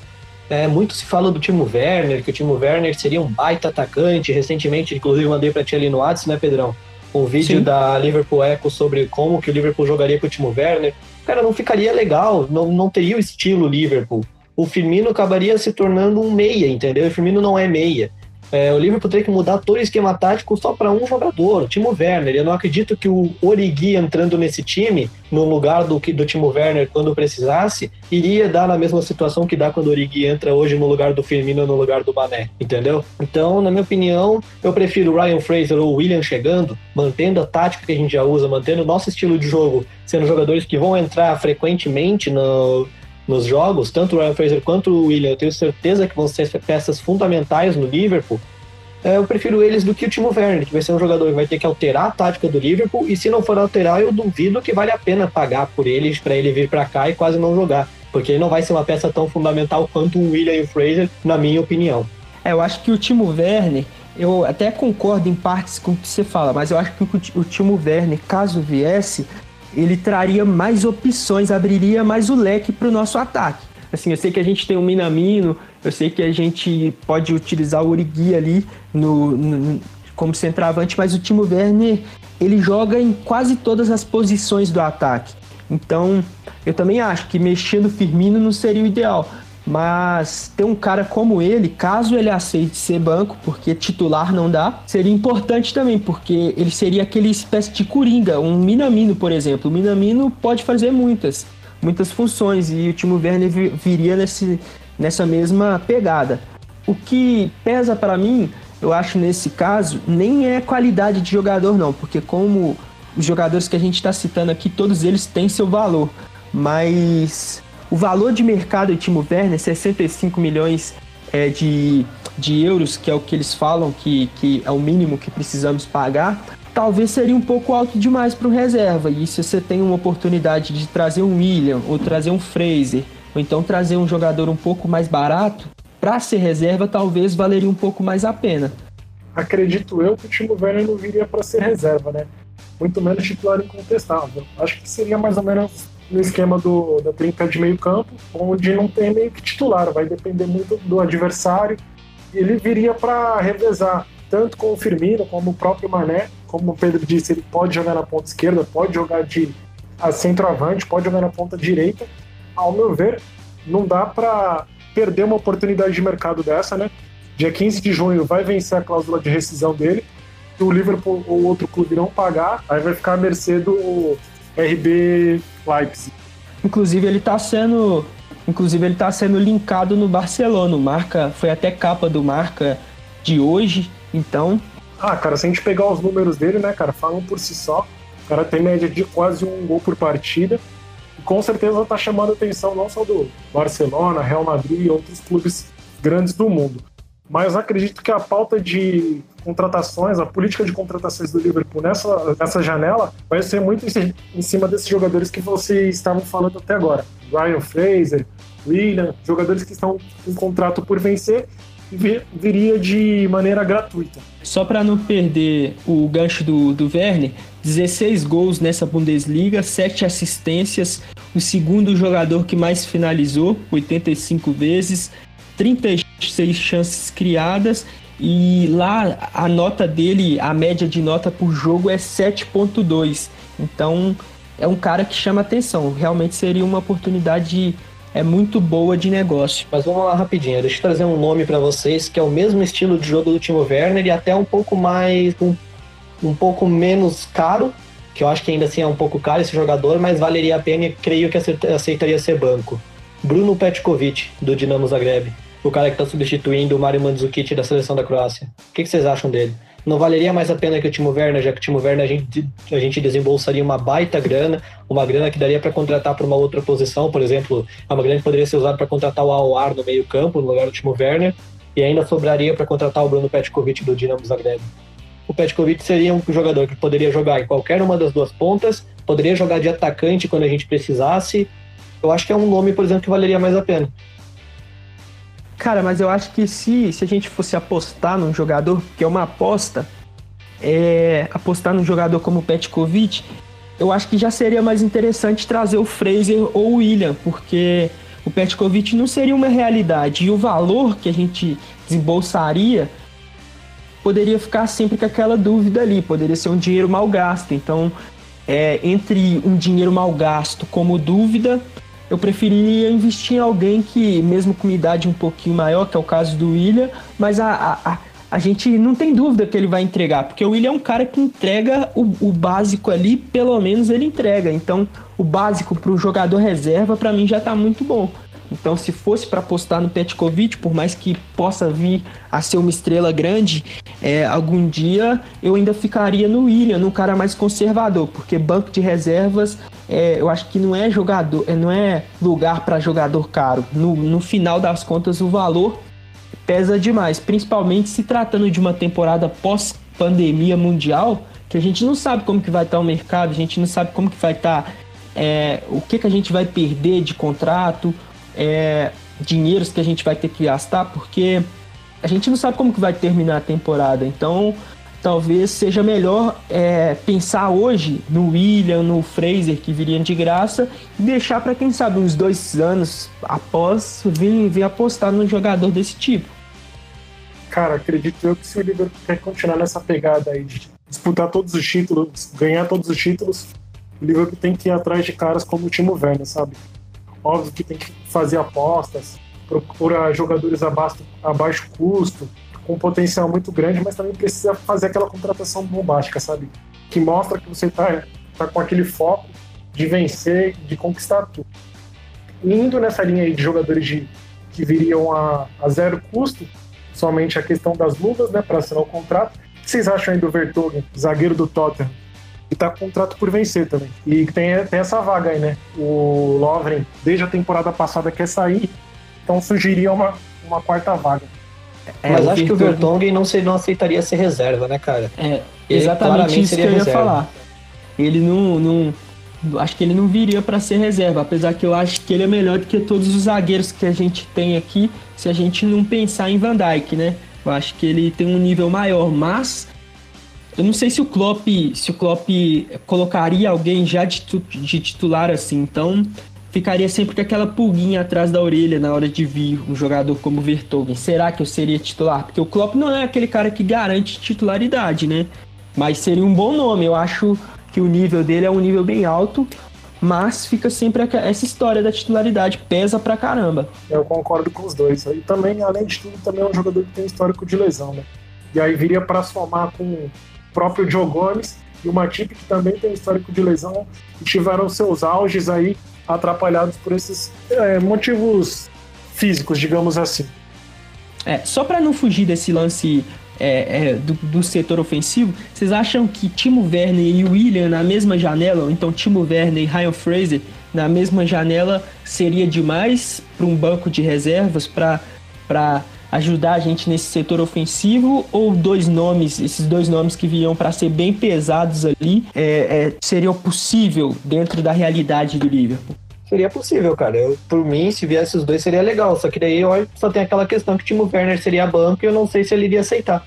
É, muito se fala do Timo Werner, que o Timo Werner seria um baita atacante. Recentemente, inclusive, mandei para ti ali no WhatsApp, né, Pedrão? Um vídeo Sim. da Liverpool Echo sobre como que o Liverpool jogaria com o Timo Werner cara, não ficaria legal, não, não teria o estilo Liverpool. O Firmino acabaria se tornando um meia, entendeu? O Firmino não é meia. É, o Liverpool teria que mudar todo o esquema tático só para um jogador, o Timo Werner. Eu não acredito que o Origi entrando nesse time, no lugar do, do Timo Werner quando precisasse, iria dar na mesma situação que dá quando o Origi entra hoje no lugar do Firmino, no lugar do Mané, entendeu? Então, na minha opinião, eu prefiro o Ryan Fraser ou o William chegando, mantendo a tática que a gente já usa, mantendo o nosso estilo de jogo, sendo jogadores que vão entrar frequentemente no, nos jogos, tanto o Ryan Fraser quanto o William, eu tenho certeza que vão ser peças fundamentais no Liverpool. É, eu prefiro eles do que o Timo Werner, que vai ser um jogador que vai ter que alterar a tática do Liverpool, e se não for alterar, eu duvido que vale a pena pagar por eles para ele vir para cá e quase não jogar, porque ele não vai ser uma peça tão fundamental quanto o William e o Fraser, na minha opinião. É, eu acho que o Timo Werner, eu até concordo em partes com o que você fala, mas eu acho que o, o Timo Werner, caso viesse, ele traria mais opções, abriria mais o leque para o nosso ataque. Assim, eu sei que a gente tem o Minamino, eu sei que a gente pode utilizar o Urigui ali no, no, como centroavante, mas o Timo Werner ele joga em quase todas as posições do ataque. Então, eu também acho que mexer no Firmino não seria o ideal. Mas ter um cara como ele, caso ele aceite ser banco, porque titular não dá, seria importante também, porque ele seria aquele espécie de coringa, um Minamino, por exemplo. O Minamino pode fazer muitas, muitas funções e o Timo Werner viria nesse, nessa mesma pegada. O que pesa para mim, eu acho nesse caso, nem é qualidade de jogador não, porque como os jogadores que a gente está citando aqui, todos eles têm seu valor, mas o valor de mercado do Timo Werner, 65 milhões é, de, de euros, que é o que eles falam que, que é o mínimo que precisamos pagar, talvez seria um pouco alto demais para o reserva. E se você tem uma oportunidade de trazer um William ou trazer um Fraser, ou então trazer um jogador um pouco mais barato, para ser reserva talvez valeria um pouco mais a pena. Acredito eu que o Timo Werner não viria para ser reserva, né? Muito menos titular incontestável. Acho que seria mais ou menos no esquema do, da trinca de meio campo, onde não tem meio que titular, vai depender muito do adversário. Ele viria para revezar, tanto com o Firmino, como o próprio Mané. Como o Pedro disse, ele pode jogar na ponta esquerda, pode jogar de centroavante, pode jogar na ponta direita. Ao meu ver, não dá para perder uma oportunidade de mercado dessa, né? Dia 15 de junho vai vencer a cláusula de rescisão dele. O Liverpool ou outro clube não pagar, aí vai ficar à mercê do RB Leipzig. Inclusive ele está sendo, inclusive ele tá sendo linkado no Barcelona. O Marca foi até capa do Marca de hoje, então. Ah, cara, se a gente pegar os números dele, né, cara, falam por si só. O cara tem média de quase um gol por partida. E com certeza tá chamando a atenção não só do Barcelona, Real Madrid e outros clubes grandes do mundo. Mas acredito que a pauta de contratações, a política de contratações do Liverpool nessa, nessa janela vai ser muito em cima desses jogadores que vocês estavam falando até agora. Ryan Fraser, William, jogadores que estão com contrato por vencer e viria de maneira gratuita. Só para não perder o gancho do, do Werner, 16 gols nessa Bundesliga, 7 assistências, o segundo jogador que mais finalizou, 85 vezes, 36 chances criadas e lá a nota dele, a média de nota por jogo é 7.2. Então é um cara que chama atenção. Realmente seria uma oportunidade é muito boa de negócio. Mas vamos lá rapidinho, deixa eu trazer um nome para vocês que é o mesmo estilo de jogo do Timo Werner e até um pouco mais um, um pouco menos caro, que eu acho que ainda assim é um pouco caro esse jogador, mas valeria a pena e creio que aceitaria ser banco. Bruno Petkovic do Dinamo Zagreb o cara que está substituindo o Mario Mandzukic da seleção da Croácia. O que, que, vocês acham dele? Não valeria mais a pena que o Timo Werner, já que o Timo Werner a gente, a gente desembolsaria uma baita grana, uma grana que daria para contratar para uma outra posição, por exemplo, é uma grana que poderia ser usada para contratar o Aouar no meio campo, no lugar do Timo Werner, e ainda sobraria para contratar o Bruno Petkovic do Dinamo Zagreb. O Petkovic seria um jogador que poderia jogar em qualquer uma das duas pontas, poderia jogar de atacante quando a gente precisasse. Eu acho que é um nome, por exemplo, que valeria mais a pena. Cara, mas eu acho que se, se a gente fosse apostar num jogador, que é uma aposta, é, apostar num jogador como o Petkovic, eu acho que já seria mais interessante trazer o Fraser ou o William, porque o Petkovic não seria uma realidade e o valor que a gente desembolsaria poderia ficar sempre com aquela dúvida ali, poderia ser um dinheiro mal gasto. Então, é, entre um dinheiro mal gasto como dúvida eu preferiria investir em alguém que, mesmo com uma idade um pouquinho maior, que é o caso do William, mas a, a, a gente não tem dúvida que ele vai entregar, porque o William é um cara que entrega o, o básico ali, pelo menos ele entrega. Então, o básico para o jogador reserva, para mim, já está muito bom. Então, se fosse para apostar no Petkovic, por mais que possa vir a ser uma estrela grande, é, algum dia eu ainda ficaria no William, num cara mais conservador, porque banco de reservas é, eu acho que não é jogador, é, não é lugar para jogador caro. No, no final das contas, o valor pesa demais, principalmente se tratando de uma temporada pós-pandemia mundial, que a gente não sabe como que vai estar o mercado, a gente não sabe como que vai estar é, o que, que a gente vai perder de contrato, é, dinheiros que a gente vai ter que gastar, porque a gente não sabe como que vai terminar a temporada, então talvez seja melhor é, pensar hoje no William, no Fraser, que viriam de graça, e deixar para quem sabe uns dois anos após vir, vir apostar num jogador desse tipo. Cara, acredito eu que se o Liverpool quer continuar nessa pegada aí de disputar todos os títulos, ganhar todos os títulos, o Liverpool tem que ir atrás de caras como o Timo Werner, sabe? Óbvio que tem que fazer apostas, procurar jogadores abaixo, a baixo custo, com potencial muito grande, mas também precisa fazer aquela contratação bombástica, sabe? Que mostra que você está tá com aquele foco de vencer, de conquistar tudo. Indo nessa linha aí de jogadores de, que viriam a, a zero custo, somente a questão das luvas, né, para assinar o contrato. O que vocês acham aí do Vertogen, zagueiro do Tottenham? Que tá com contrato por vencer também. E tem, tem essa vaga aí, né? O Lovren, desde a temporada passada, quer sair, então surgiria uma, uma quarta vaga. É, Mas acho que o Vertonghen não, se, não aceitaria ser reserva, né, cara? É, exatamente isso que eu ia reserva. falar. Ele não, não. Acho que ele não viria para ser reserva, apesar que eu acho que ele é melhor do que todos os zagueiros que a gente tem aqui, se a gente não pensar em Van Dijk, né? Eu acho que ele tem um nível maior, mas eu não sei se o Klopp, se o Klopp colocaria alguém já de, de titular assim. Então, ficaria sempre com aquela pulguinha atrás da orelha na hora de vir um jogador como Vertogen. Será que eu seria titular? Porque o Klopp não é aquele cara que garante titularidade, né? Mas seria um bom nome. Eu acho que o nível dele é um nível bem alto, mas fica sempre essa história da titularidade, pesa pra caramba. Eu concordo com os dois. E também, além de tudo, também é um jogador que tem histórico de lesão, né? E aí viria para somar com o próprio Joe Gomes e o Matip, que também tem histórico de lesão tiveram seus auges aí atrapalhados por esses é, motivos físicos, digamos assim. É, só para não fugir desse lance é, é, do, do, setor ofensivo, vocês acham que Timo Werner e William na mesma janela, ou então Timo Werner e Ryan Fraser na mesma janela, seria demais para um banco de reservas para ajudar a gente nesse setor ofensivo? Ou dois nomes, esses dois nomes que viriam para ser bem pesados ali, é, é, seriam possível dentro da realidade do Liverpool? Seria possível, cara. Eu, por mim, se viesse os dois, seria legal. Só que daí eu só tem aquela questão que o Timo Werner seria banco e eu não sei se ele iria aceitar.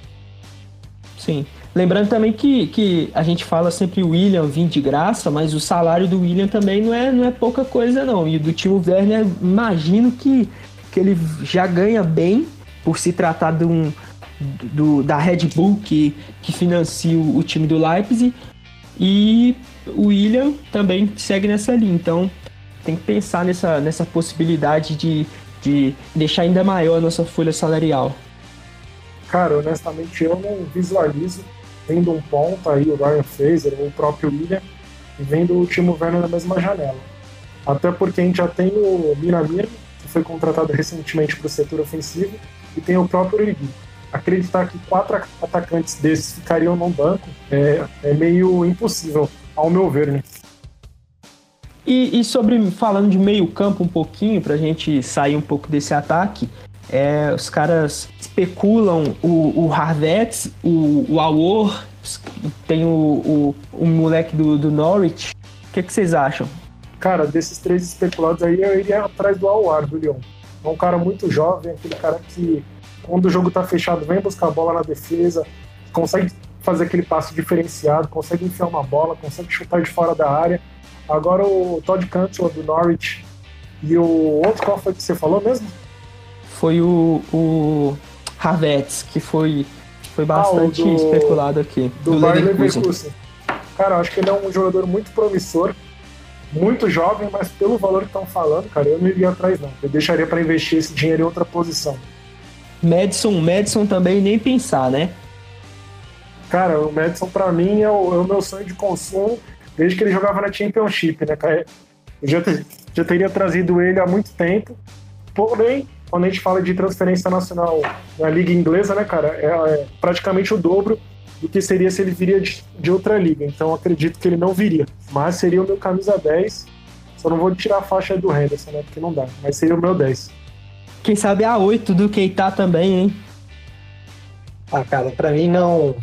Sim. Lembrando também que, que a gente fala sempre o William vir de graça, mas o salário do William também não é, não é pouca coisa, não. E do Timo Werner, imagino que, que ele já ganha bem por se tratar de um, do, da Red Bull que, que financia o, time do Leipzig. E o William também segue nessa linha. Então tem que pensar nessa, nessa possibilidade de, de deixar ainda maior a nossa folha salarial. Cara, honestamente, eu não visualizo vendo um ponto aí, o Ryan Fraser, ou o próprio William, e vendo o Timo Werner na mesma janela. Até porque a gente já tem o Miramir, que foi contratado recentemente para o setor ofensivo, e tem o próprio Origi. Acreditar que quatro atacantes desses ficariam no banco é, é meio impossível, ao meu ver, né? E, e, sobre, falando de meio campo um pouquinho, para a gente sair um pouco desse ataque, é, os caras especulam o, o Harvets, o, o Awor, tem o, o, o moleque do, do Norwich. O que, que vocês acham? Cara, desses três especulados aí, eu iria atrás do Awar, do Lyon. É um cara muito jovem, aquele cara que, quando o jogo tá fechado, vem buscar a bola na defesa, consegue fazer aquele passe diferenciado, consegue enfiar uma bola, consegue chutar de fora da área. Agora o Todd Cantwell do Norwich e o outro qual foi que você falou mesmo? Foi o, o Havertz, que foi, foi bastante ah, do, especulado aqui. Do, do Bayer Leverkusen. Cara, eu acho que ele é um jogador muito promissor muito jovem, mas pelo valor que estão falando, cara, eu não iria atrás não. Eu deixaria para investir esse dinheiro em outra posição. Madison, Madison também nem pensar, né? Cara, o Madison para mim é o, é o, meu sonho de consumo desde que ele jogava na Championship, né, cara? Eu já, já teria trazido ele há muito tempo. Porém, quando a gente fala de transferência nacional na liga inglesa, né, cara, é, é praticamente o dobro do que seria se ele viria de, de outra liga. Então acredito que ele não viria. Mas seria o meu camisa 10. Só não vou tirar a faixa do Henderson, né? Porque não dá. Mas seria o meu 10. Quem sabe a 8 do Keita também, hein? Ah, cara, pra mim não.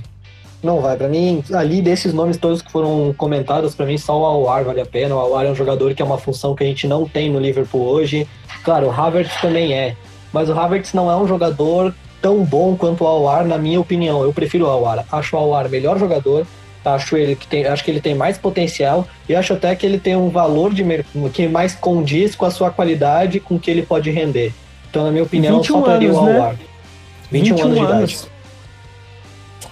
Não vai. Pra mim, ali desses nomes todos que foram comentados, pra mim só o Awar vale a pena. O Awar é um jogador que é uma função que a gente não tem no Liverpool hoje. Claro, o Havertz também é. Mas o Havertz não é um jogador tão bom quanto o Awar, na minha opinião. Eu prefiro o Awar. Acho o Awar melhor jogador, acho ele que tem, acho que ele tem mais potencial e acho até que ele tem um valor de que mais condiz com a sua qualidade, com o que ele pode render. Então, na minha opinião, só traria o Awar. Né? 21, 21 anos de idade.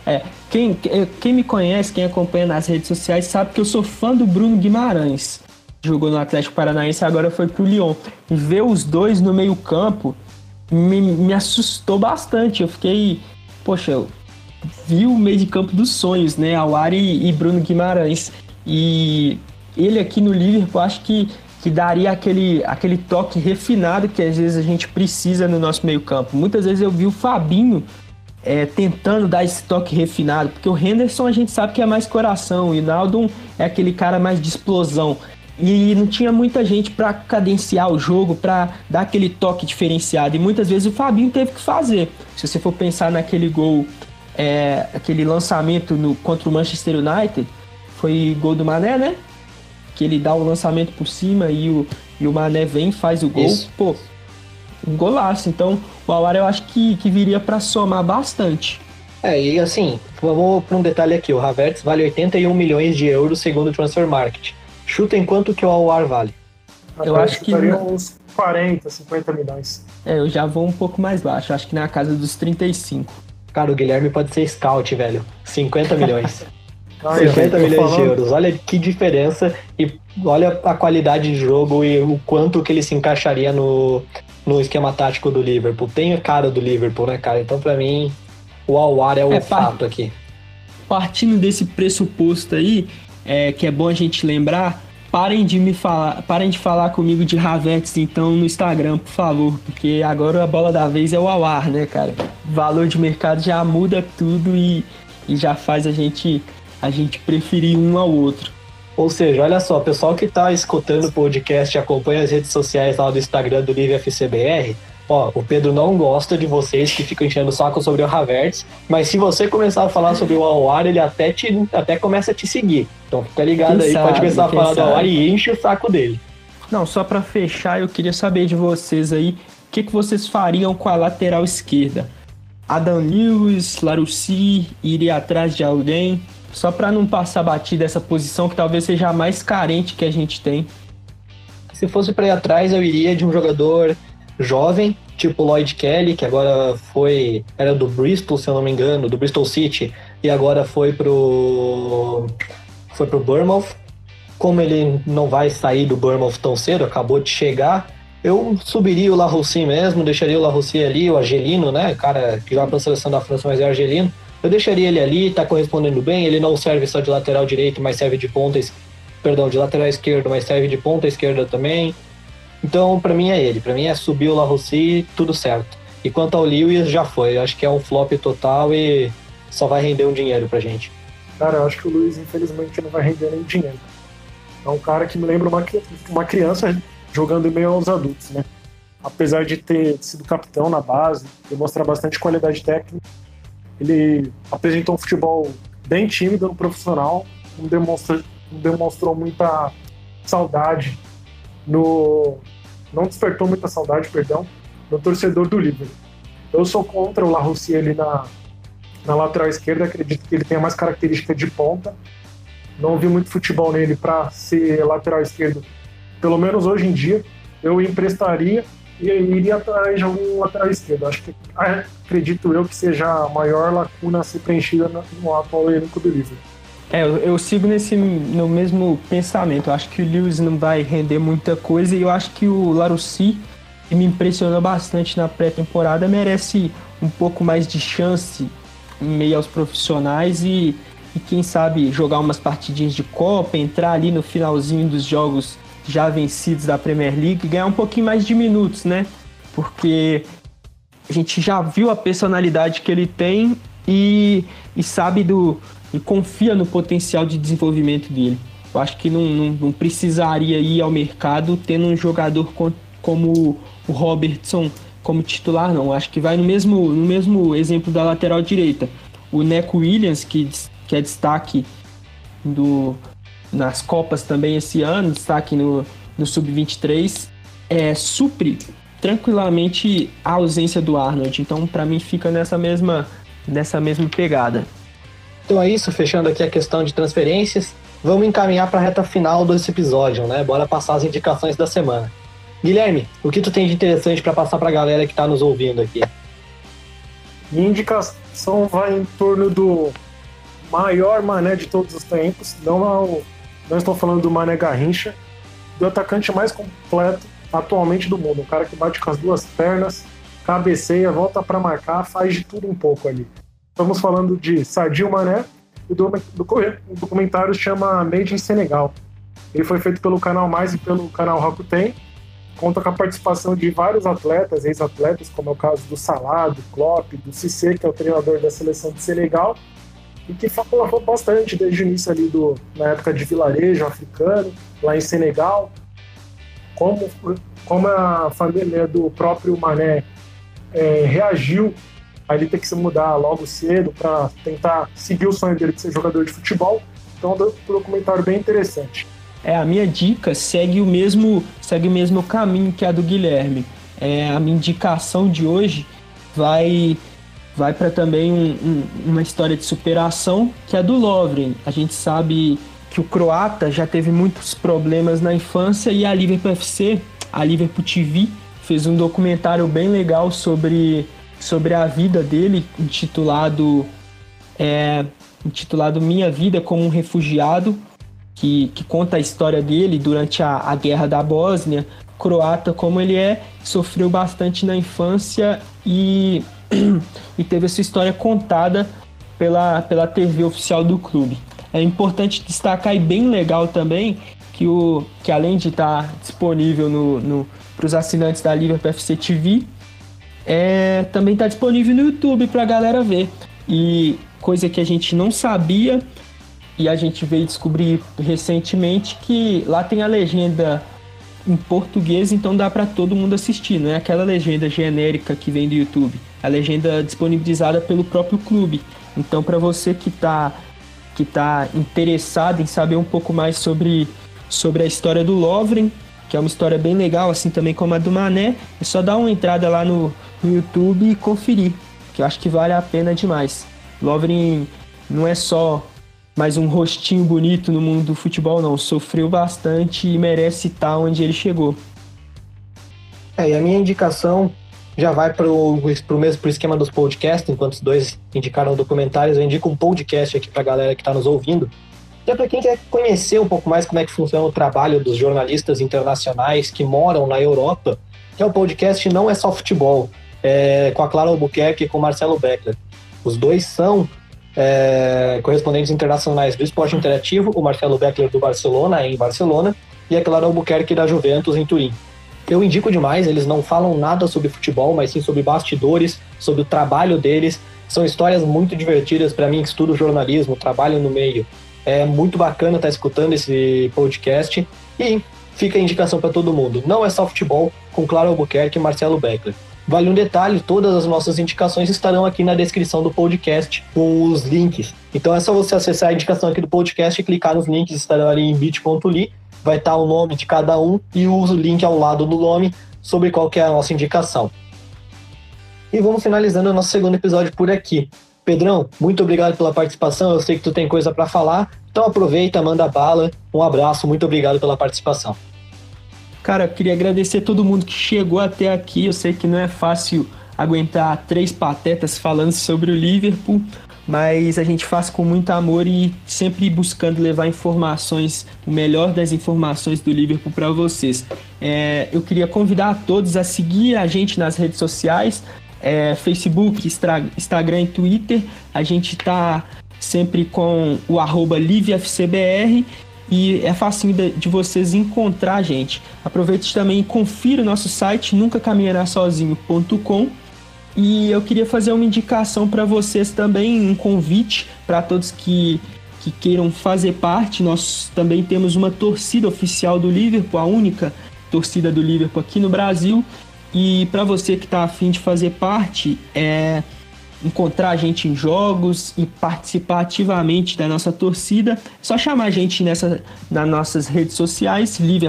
É, quem, quem me conhece, quem acompanha nas redes sociais, sabe que eu sou fã do Bruno Guimarães. Jogou no Atlético Paranaense e agora foi pro Lyon. E ver os dois no meio-campo me, me assustou bastante. Eu fiquei, poxa, eu vi o meio de campo dos sonhos, né? Awari e Bruno Guimarães. E ele aqui no Liverpool, acho que, que daria aquele, aquele toque refinado que às vezes a gente precisa no nosso meio-campo. Muitas vezes eu vi o Fabinho é, tentando dar esse toque refinado, porque o Henderson a gente sabe que é mais coração, o Inaldo é aquele cara mais de explosão. E não tinha muita gente para cadenciar o jogo, para dar aquele toque diferenciado. E muitas vezes o Fabinho teve que fazer. Se você for pensar naquele gol, é, aquele lançamento no, contra o Manchester United, foi gol do Mané, né? Que ele dá o lançamento por cima e o, e o Mané vem faz o gol. Isso. Pô, um golaço. Então, o Awar eu acho que, que viria para somar bastante. É, e assim, vamos para um detalhe aqui: o Havertz vale 81 milhões de euros segundo o Transfer Market. Chuta em quanto que o Awar vale? Eu acho que. uns 40, 50 milhões. É, eu já vou um pouco mais baixo, acho que na casa dos 35. Cara, o Guilherme pode ser scout, velho. 50 milhões. Ah, 50 milhões falando. de euros. Olha que diferença e olha a qualidade de jogo e o quanto que ele se encaixaria no, no esquema tático do Liverpool. Tem a cara do Liverpool, né, cara? Então, para mim, o Alwar é o é, fato aqui. Partindo desse pressuposto aí, é, que é bom a gente lembrar, parem de me falar, parem de falar comigo de Havertz então no Instagram, por favor, porque agora a bola da vez é o Awar, né, cara? Valor de mercado já muda tudo e, e já faz a gente a gente preferir um ao outro. Ou seja, olha só, pessoal que está escutando o podcast acompanha as redes sociais lá do Instagram do Livre FCBR, ó, o Pedro não gosta de vocês que ficam enchendo o saco sobre o Havertz, mas se você começar a falar sobre o Awar, ele até, te, até começa a te seguir. Então fica ligado quem aí, sabe, pode começar a falar sabe. do Awar e enche o saco dele. Não, só para fechar, eu queria saber de vocês aí, o que, que vocês fariam com a lateral esquerda? Adam Lewis, Larussi, iria atrás de alguém? Só para não passar batida essa posição que talvez seja a mais carente que a gente tem. Se fosse para ir atrás, eu iria de um jogador jovem, tipo Lloyd Kelly, que agora foi era do Bristol, se eu não me engano, do Bristol City, e agora foi pro foi pro Bournemouth. Como ele não vai sair do Bournemouth tão cedo, acabou de chegar, eu subiria o Larossi mesmo, deixaria o Larossi ali, o Argelino, né, cara que joga a seleção da França, mas é argelino eu deixaria ele ali, tá correspondendo bem. Ele não serve só de lateral direito, mas serve de ponta, perdão, de lateral esquerdo, mas serve de ponta esquerda também. Então, para mim é ele. Para mim é subir o La Rossi, tudo certo. E quanto ao Lewis, já foi. Eu acho que é um flop total e só vai render um dinheiro pra gente. Cara, eu acho que o Luiz, infelizmente, não vai render nem dinheiro. É um cara que me lembra uma, uma criança jogando em meio aos adultos, né? Apesar de ter sido capitão na base, demonstrar bastante qualidade técnica, ele apresentou um futebol bem tímido no profissional, não demonstrou, não demonstrou muita saudade no. Não despertou muita saudade, perdão, no torcedor do Liverpool. Eu sou contra o Larossi ali na, na lateral esquerda, acredito que ele tenha mais característica de ponta. Não vi muito futebol nele para ser lateral esquerdo, pelo menos hoje em dia. Eu emprestaria e iria atrás de algum lateral esquerdo. Acho que acredito eu que seja a maior lacuna a ser preenchida no atual elenco do Liverpool. É, eu, eu, sigo nesse no mesmo pensamento. Eu acho que o Lewis não vai render muita coisa e eu acho que o Larussi, que me impressionou bastante na pré-temporada, merece um pouco mais de chance em meio aos profissionais e, e quem sabe jogar umas partidinhas de Copa, entrar ali no finalzinho dos jogos já vencidos da Premier League, ganhar um pouquinho mais de minutos, né? Porque a gente já viu a personalidade que ele tem e, e sabe do. E confia no potencial de desenvolvimento dele. Eu acho que não, não, não precisaria ir ao mercado tendo um jogador como o Robertson como titular, não. Acho que vai no mesmo, no mesmo exemplo da lateral direita. O Neco Williams, que, que é destaque do, nas Copas também esse ano, destaque no, no Sub-23, é, supre tranquilamente a ausência do Arnold. Então, para mim, fica nessa mesma, nessa mesma pegada. Então é isso, fechando aqui a questão de transferências. Vamos encaminhar para a reta final desse episódio, né? Bora passar as indicações da semana. Guilherme, o que tu tem de interessante para passar para a galera que está nos ouvindo aqui? Minha indicação vai em torno do maior mané de todos os tempos. Não, não estou falando do Mané Garrincha, do atacante mais completo atualmente do mundo. Um cara que bate com as duas pernas, cabeceia, volta para marcar, faz de tudo um pouco ali. Estamos falando de Sadio Mané, o documentário chama Made in Senegal. Ele foi feito pelo canal Mais e pelo canal Rakuten. Conta com a participação de vários atletas, ex-atletas, como é o caso do Salah, do Klopp, do Cissé, que é o treinador da seleção de Senegal, e que falou bastante desde o início ali do, na época de vilarejo africano, lá em Senegal, como, como a família do próprio Mané é, reagiu a ele ter que se mudar logo cedo para tentar seguir o sonho dele de ser jogador de futebol. Então, é um documentário bem interessante. É, a minha dica segue o mesmo, segue o mesmo caminho que a do Guilherme. É, a minha indicação de hoje vai vai para também um, um, uma história de superação que é do Lovren. A gente sabe que o croata já teve muitos problemas na infância e a Liverpool FC, a Liverpool TV, fez um documentário bem legal sobre, sobre a vida dele, intitulado, é, intitulado Minha Vida como um Refugiado, que, que conta a história dele durante a, a Guerra da Bósnia, croata como ele é, sofreu bastante na infância e, e teve essa história contada pela, pela TV oficial do clube. É importante destacar e bem legal também que, o, que além de estar disponível no, no, para os assinantes da Liverpool FC TV, é, também está disponível no YouTube para a galera ver. E coisa que a gente não sabia e a gente veio descobrir recentemente que lá tem a legenda em português, então dá para todo mundo assistir, não é aquela legenda genérica que vem do YouTube, a legenda disponibilizada pelo próprio clube. Então para você que está que está interessado em saber um pouco mais sobre, sobre a história do Lovren, que é uma história bem legal, assim também como a do Mané, é só dar uma entrada lá no, no YouTube e conferir, que eu acho que vale a pena demais. Lovren não é só mais um rostinho bonito no mundo do futebol, não. Sofreu bastante e merece estar onde ele chegou. É, e a minha indicação já vai para o mesmo pro esquema dos podcasts, enquanto os dois indicaram documentários, eu indico um podcast aqui para a galera que está nos ouvindo. E é para quem quer conhecer um pouco mais como é que funciona o trabalho dos jornalistas internacionais que moram na Europa, que é o podcast Não é Só Futebol, é, com a Clara Albuquerque e com o Marcelo Beckler. Os dois são é, correspondentes internacionais do esporte interativo, o Marcelo Beckler do Barcelona, em Barcelona, e a Clara Albuquerque da Juventus, em Turim. Eu indico demais, eles não falam nada sobre futebol, mas sim sobre bastidores, sobre o trabalho deles. São histórias muito divertidas para mim que estudo jornalismo, trabalho no meio. É muito bacana estar tá escutando esse podcast e fica a indicação para todo mundo. Não é só futebol, com Claro Albuquerque e Marcelo Beckler. Vale um detalhe, todas as nossas indicações estarão aqui na descrição do podcast com os links. Então é só você acessar a indicação aqui do podcast e clicar nos links, estarão ali em bit.ly vai estar o nome de cada um e o link ao lado do nome sobre qual é a nossa indicação. E vamos finalizando o nosso segundo episódio por aqui. Pedrão, muito obrigado pela participação. Eu sei que tu tem coisa para falar, então aproveita, manda bala. Um abraço, muito obrigado pela participação. Cara, eu queria agradecer a todo mundo que chegou até aqui. Eu sei que não é fácil aguentar três patetas falando sobre o Liverpool, mas a gente faz com muito amor e sempre buscando levar informações, o melhor das informações do Liverpool para vocês. É, eu queria convidar a todos a seguir a gente nas redes sociais, é, Facebook, Instagram e Twitter. A gente está sempre com o arroba LiveFCBR e é fácil de, de, vocês encontrar a gente. Aproveite também e confira o nosso site nuncacaminhará-sozinho.com e eu queria fazer uma indicação para vocês também, um convite para todos que, que queiram fazer parte. Nós também temos uma torcida oficial do Liverpool, a única torcida do Liverpool aqui no Brasil. E para você que está afim de fazer parte, é encontrar a gente em jogos e participar ativamente da nossa torcida, é só chamar a gente nessa, nas nossas redes sociais, Live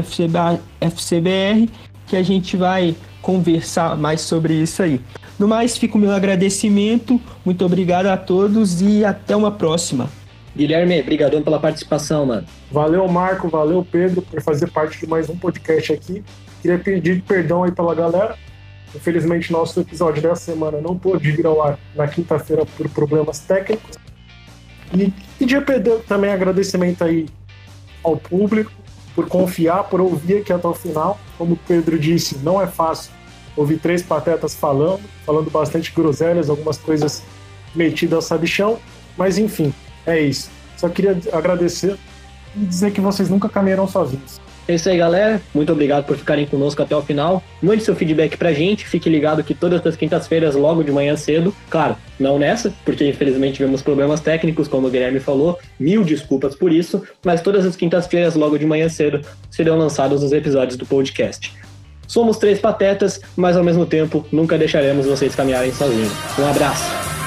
FCBR, que a gente vai conversar mais sobre isso aí. No mais, fica o meu agradecimento. Muito obrigado a todos e até uma próxima. Guilherme, obrigadão pela participação, mano. Valeu, Marco, valeu, Pedro, por fazer parte de mais um podcast aqui. Queria pedir perdão aí pela galera. Infelizmente, nosso episódio dessa semana não pôde vir ao ar na quinta-feira por problemas técnicos. E pedir também agradecimento aí ao público por confiar, por ouvir aqui até o final. Como o Pedro disse, não é fácil ouvir três patetas falando, falando bastante groselhas, algumas coisas metidas ao sabichão, mas enfim, é isso. Só queria agradecer e dizer que vocês nunca caminharam sozinhos. É isso aí, galera. Muito obrigado por ficarem conosco até o final. Mande seu feedback pra gente. Fique ligado que todas as quintas-feiras, logo de manhã cedo, claro, não nessa, porque infelizmente tivemos problemas técnicos, como o Guilherme falou. Mil desculpas por isso, mas todas as quintas-feiras, logo de manhã cedo, serão lançados os episódios do podcast. Somos três patetas, mas ao mesmo tempo nunca deixaremos vocês caminharem sozinhos. Um abraço!